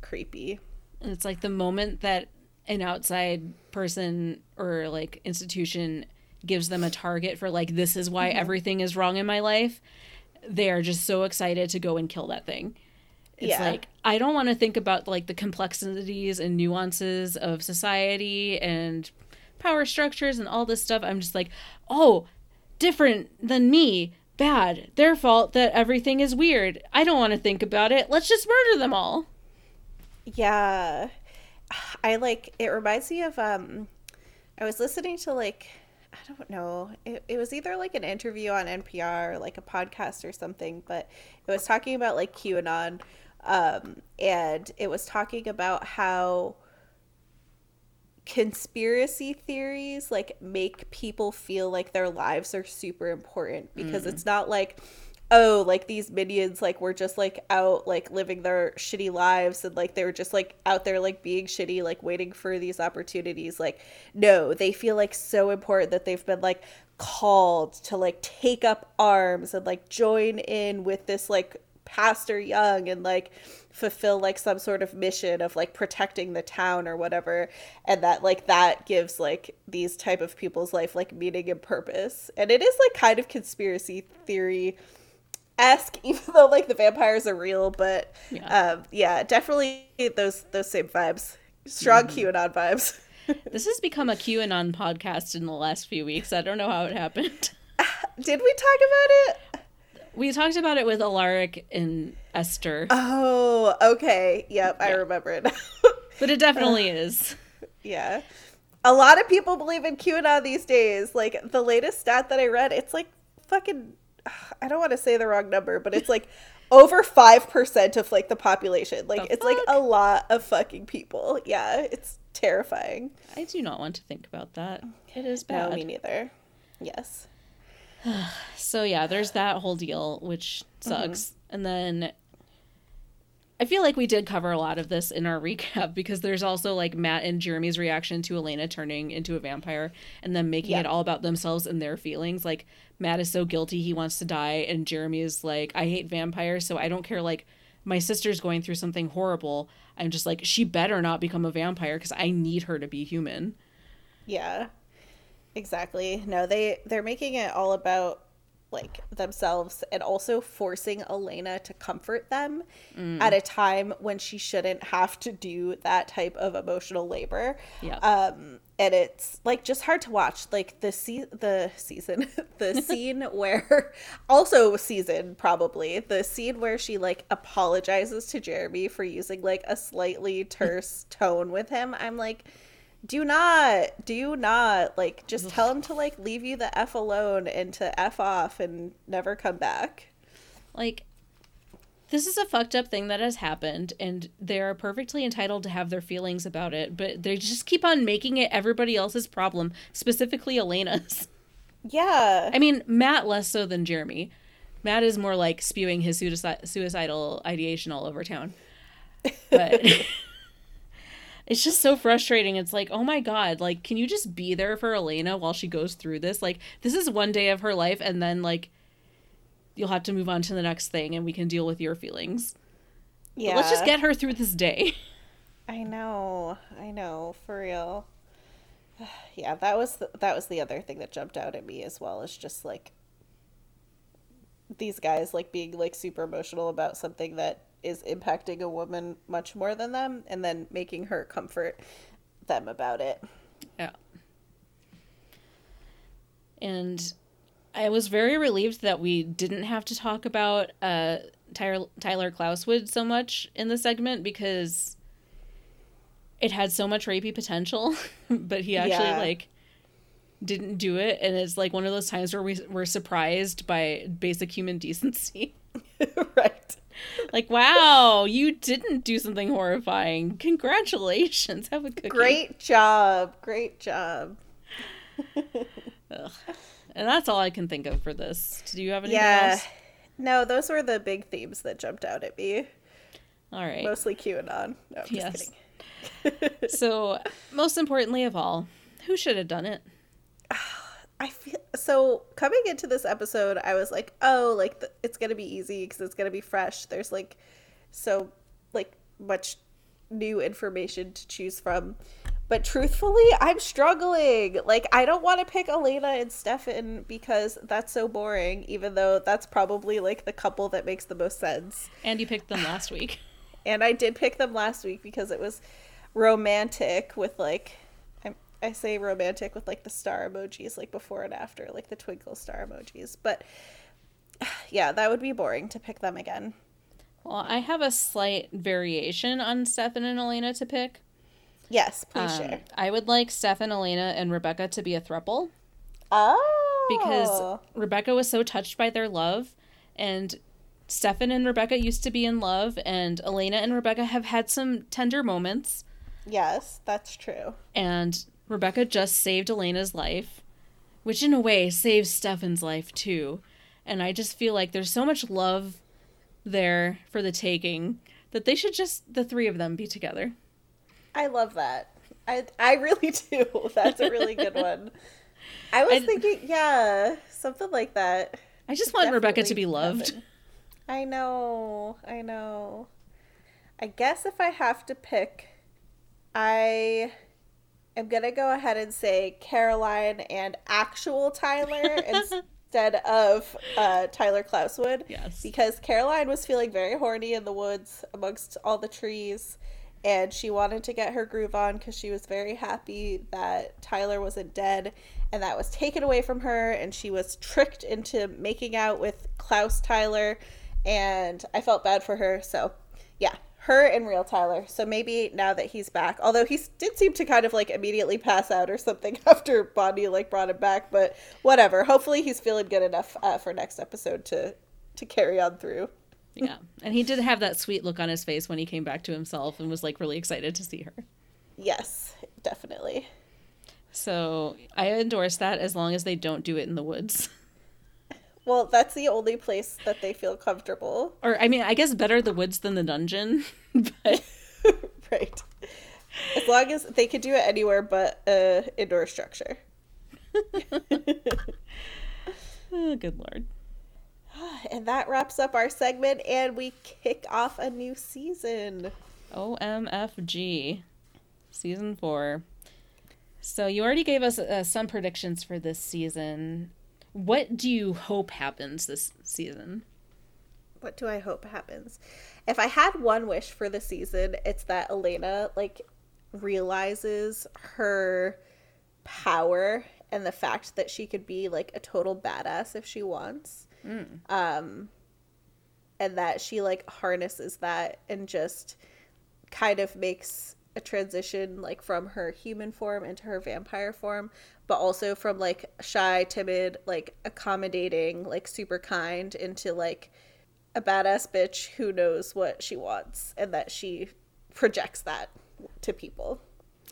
creepy. And it's like the moment that an outside person or like institution gives them a target for like this is why mm-hmm. everything is wrong in my life, they are just so excited to go and kill that thing. It's Yeah. like I don't want to think about like the complexities and nuances of society and power structures and all this stuff. I'm just like, "Oh, different than me. Bad. Their fault that everything is weird. I don't want to think about it. Let's just murder them all." Yeah. I like it reminds me of um I was listening to like I don't know. It, it was either like an interview on NPR or like a podcast or something, but it was talking about like QAnon um and it was talking about how conspiracy theories like make people feel like their lives are super important because it's not like oh like these minions like were just like out like living their shitty lives and like they were just like out there like being shitty like waiting for these opportunities. Like no they feel like so important that they've been like called to like take up arms and like join in with this like pastor young and like fulfill like some sort of mission of like protecting the town or whatever and that like that gives like these type of people's life like meaning and purpose and it is like kind of conspiracy theory esque even though like the vampires are real but Yeah. um yeah definitely those those same vibes strong qanon vibes This has become a QAnon podcast in the last few weeks. I don't know how it happened. did we talk about it We talked about it with Alaric and Esther, oh okay yep i remember it but it definitely uh, is. Yeah. A lot of people believe in QAnon these days. Like the latest stat that I read, it's like fucking I don't want to say the wrong number, but it's like over 5% of like the population. Like The it's like a lot of fucking people. Yeah, it's terrifying. I do not want to think about that. It is bad. No, me neither. Yes. So yeah, there's that whole deal, which sucks. Mm-hmm. And then I feel like we did cover a lot of this in our recap because there's also like Matt and Jeremy's reaction to Elena turning into a vampire and then making Yeah. it all about themselves and their feelings. Like Matt is so guilty he wants to die and Jeremy is like I hate vampires so I don't care like my sister's going through something horrible. I'm just like she better not become a vampire cuz I need her to be human. Yeah. Exactly. No, they they're making it all about like themselves and also forcing Elena to comfort them at a time when she shouldn't have to do that type of emotional labor. Yeah. Um and it's like just hard to watch like the se- the season the scene where also season probably the scene where she like apologizes to Jeremy for using like a slightly terse tone with him. I'm like do not do not like just tell him to like leave you the f alone and to f off and never come back Like, this is a fucked up thing that has happened, and they are perfectly entitled to have their feelings about it, but they just keep on making it everybody else's problem, specifically Elena's. yeah I mean, Matt less so than Jeremy. Matt is more like spewing his suicide- suicidal ideation all over town. But it's just so frustrating. It's like, oh my God, like, can you just be there for Elena while she goes through this? Like, this is one day of her life, and then, like, you'll have to move on to the next thing, and we can deal with your feelings. But yeah let's just get her through this day. i know i know for real yeah, that was the, that was the other thing that jumped out at me as well. Is just like these guys like being like super emotional about something that is impacting a woman much more than them, and then making her comfort them about it. Yeah. And I was very relieved that we didn't have to talk about uh, Tyler, Tyler Klauswood so much in the segment because it had so much rapey potential, but he actually yeah. like didn't do it, and it's like one of those times where we were surprised by basic human decency. right. Like, wow, you didn't do something horrifying. Congratulations. Have a cookie. Great job. Great job. and that's all I can think of for this. Do you have anything yeah. else? No, those were the big themes that jumped out at me. All right. Mostly QAnon. No, I'm yes. just kidding. so, most importantly of all, who should have done it? I feel so coming into this episode, I was like, oh, like the, it's gonna be easy because it's gonna be fresh. There's like so like much new information to choose from. But truthfully, I'm struggling. Like, I don't want to pick Elena and Stefan because that's so boring, even though that's probably like the couple that makes the most sense. And you picked them last week. and I did pick them last week because it was romantic with like I, say romantic with like the star emojis, like before and after, like the twinkle star emojis. But yeah, that would be boring to pick them again. Well, I have a slight variation on Stefan and Elena to pick. Yes, please um, share. I would like Stefan, Elena, and Rebekah to be a thruple. Oh. Because Rebekah was so touched by their love, and Stefan and Rebekah used to be in love, and Elena and Rebekah have had some tender moments. Yes, that's true. And Rebekah just saved Elena's life, which in a way saves Stefan's life too. And I just feel like there's so much love there for the taking that they should just, the three of them, be together. I love that. I I really do. That's a really good one. I was I, thinking, yeah, something like that. I just want Rebekah to be loved. I know. I know. I guess if I have to pick, I going to go ahead and say Caroline and actual Tyler instead of uh, Tyler Klauswood. Yes. Because Caroline was feeling very horny in the woods amongst all the trees and she wanted to get her groove on because she was very happy that Tyler wasn't dead and that was taken away from her and she was tricked into making out with Klaus Tyler and I felt bad for her so yeah her and real Tyler so maybe now that he's back although he did seem to kind of like immediately pass out or something after Bonnie like brought him back but whatever hopefully he's feeling good enough uh, for next episode to to carry on through yeah. And he did have that sweet look on his face when he came back to himself and was like really excited to see her. Yes, definitely. So I endorse that as long as they don't do it in the woods. Well, that's the only place that they feel comfortable. Or I mean, I guess better the woods than the dungeon. But right. As long as they could do it anywhere but a indoor structure. oh, good lord. And that wraps up our segment, and we kick off a new season. OMFG, season four. So you already gave us uh, some predictions for this season. What do you hope happens this season? What do I hope happens? If I had one wish for the season, it's that Elena like realizes her power and the fact that she could be like a total badass if she wants. Mm. Um, and that she like harnesses that and just kind of makes a transition like from her human form into her vampire form but also from like shy timid like accommodating like super kind into like a badass bitch who knows what she wants and that she projects that to people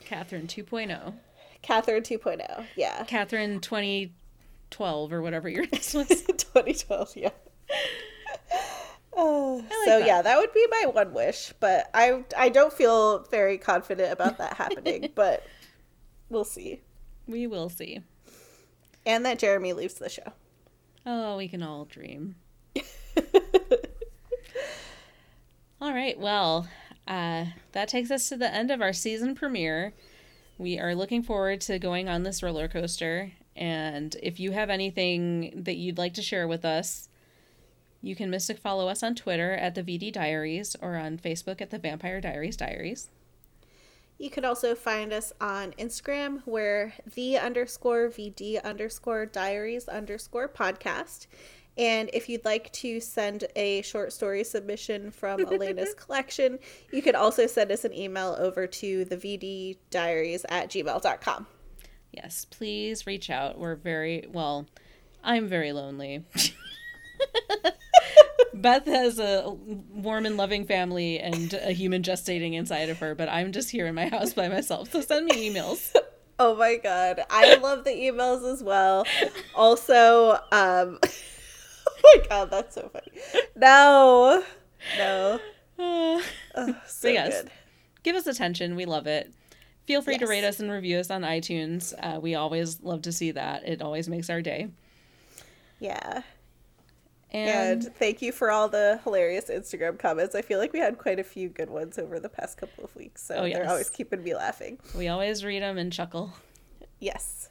katherine 2.0 katherine 2.0 yeah katherine 2012 or whatever your this was. 2012, yeah. Uh, like so that. yeah, that would be my one wish, but I I don't feel very confident about that happening, but we'll see. We will see. And that Jeremy leaves the show. Oh, we can all dream. all right, well, uh, that takes us to the end of our season premiere. We are looking forward to going on this roller coaster. And if you have anything that you'd like to share with us, you can mystic follow us on Twitter at the VD Diaries or on Facebook at the Vampire Diaries Diaries. You could also find us on Instagram where the underscore VD underscore diaries underscore podcast. And if you'd like to send a short story submission from Elena's collection, you could also send us an email over to the VD diaries at gmail.com. Yes, please reach out. We're very, well, I'm very lonely. Beth has a warm and loving family and a human gestating inside of her, but I'm just here in my house by myself. So send me emails. Oh my god. I love the emails as well. Also, um Oh my god, that's so funny. No. No. Uh, oh, so yes. Good. Give us attention. We love it. Feel free yes. to rate us and review us on iTunes. Uh, we always love to see that. It always makes our day. Yeah. And, and, thank you for all the hilarious Instagram comments. I feel like we had quite a few good ones over the past couple of weeks. So oh, yes. they're always keeping me laughing. We always read them and chuckle. Yes.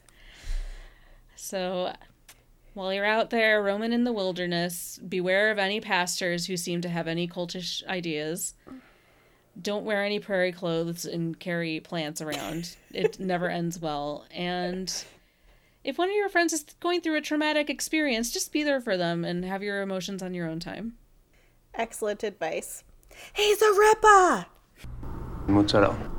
So while you're out there roaming in the wilderness, beware of any pastors who seem to have any cultish ideas. Don't wear any prairie clothes and carry plants around. it never ends well. And if one of your friends is going through a traumatic experience, just be there for them and have your emotions on your own time. Excellent advice. He's a ripper! Mozzarella.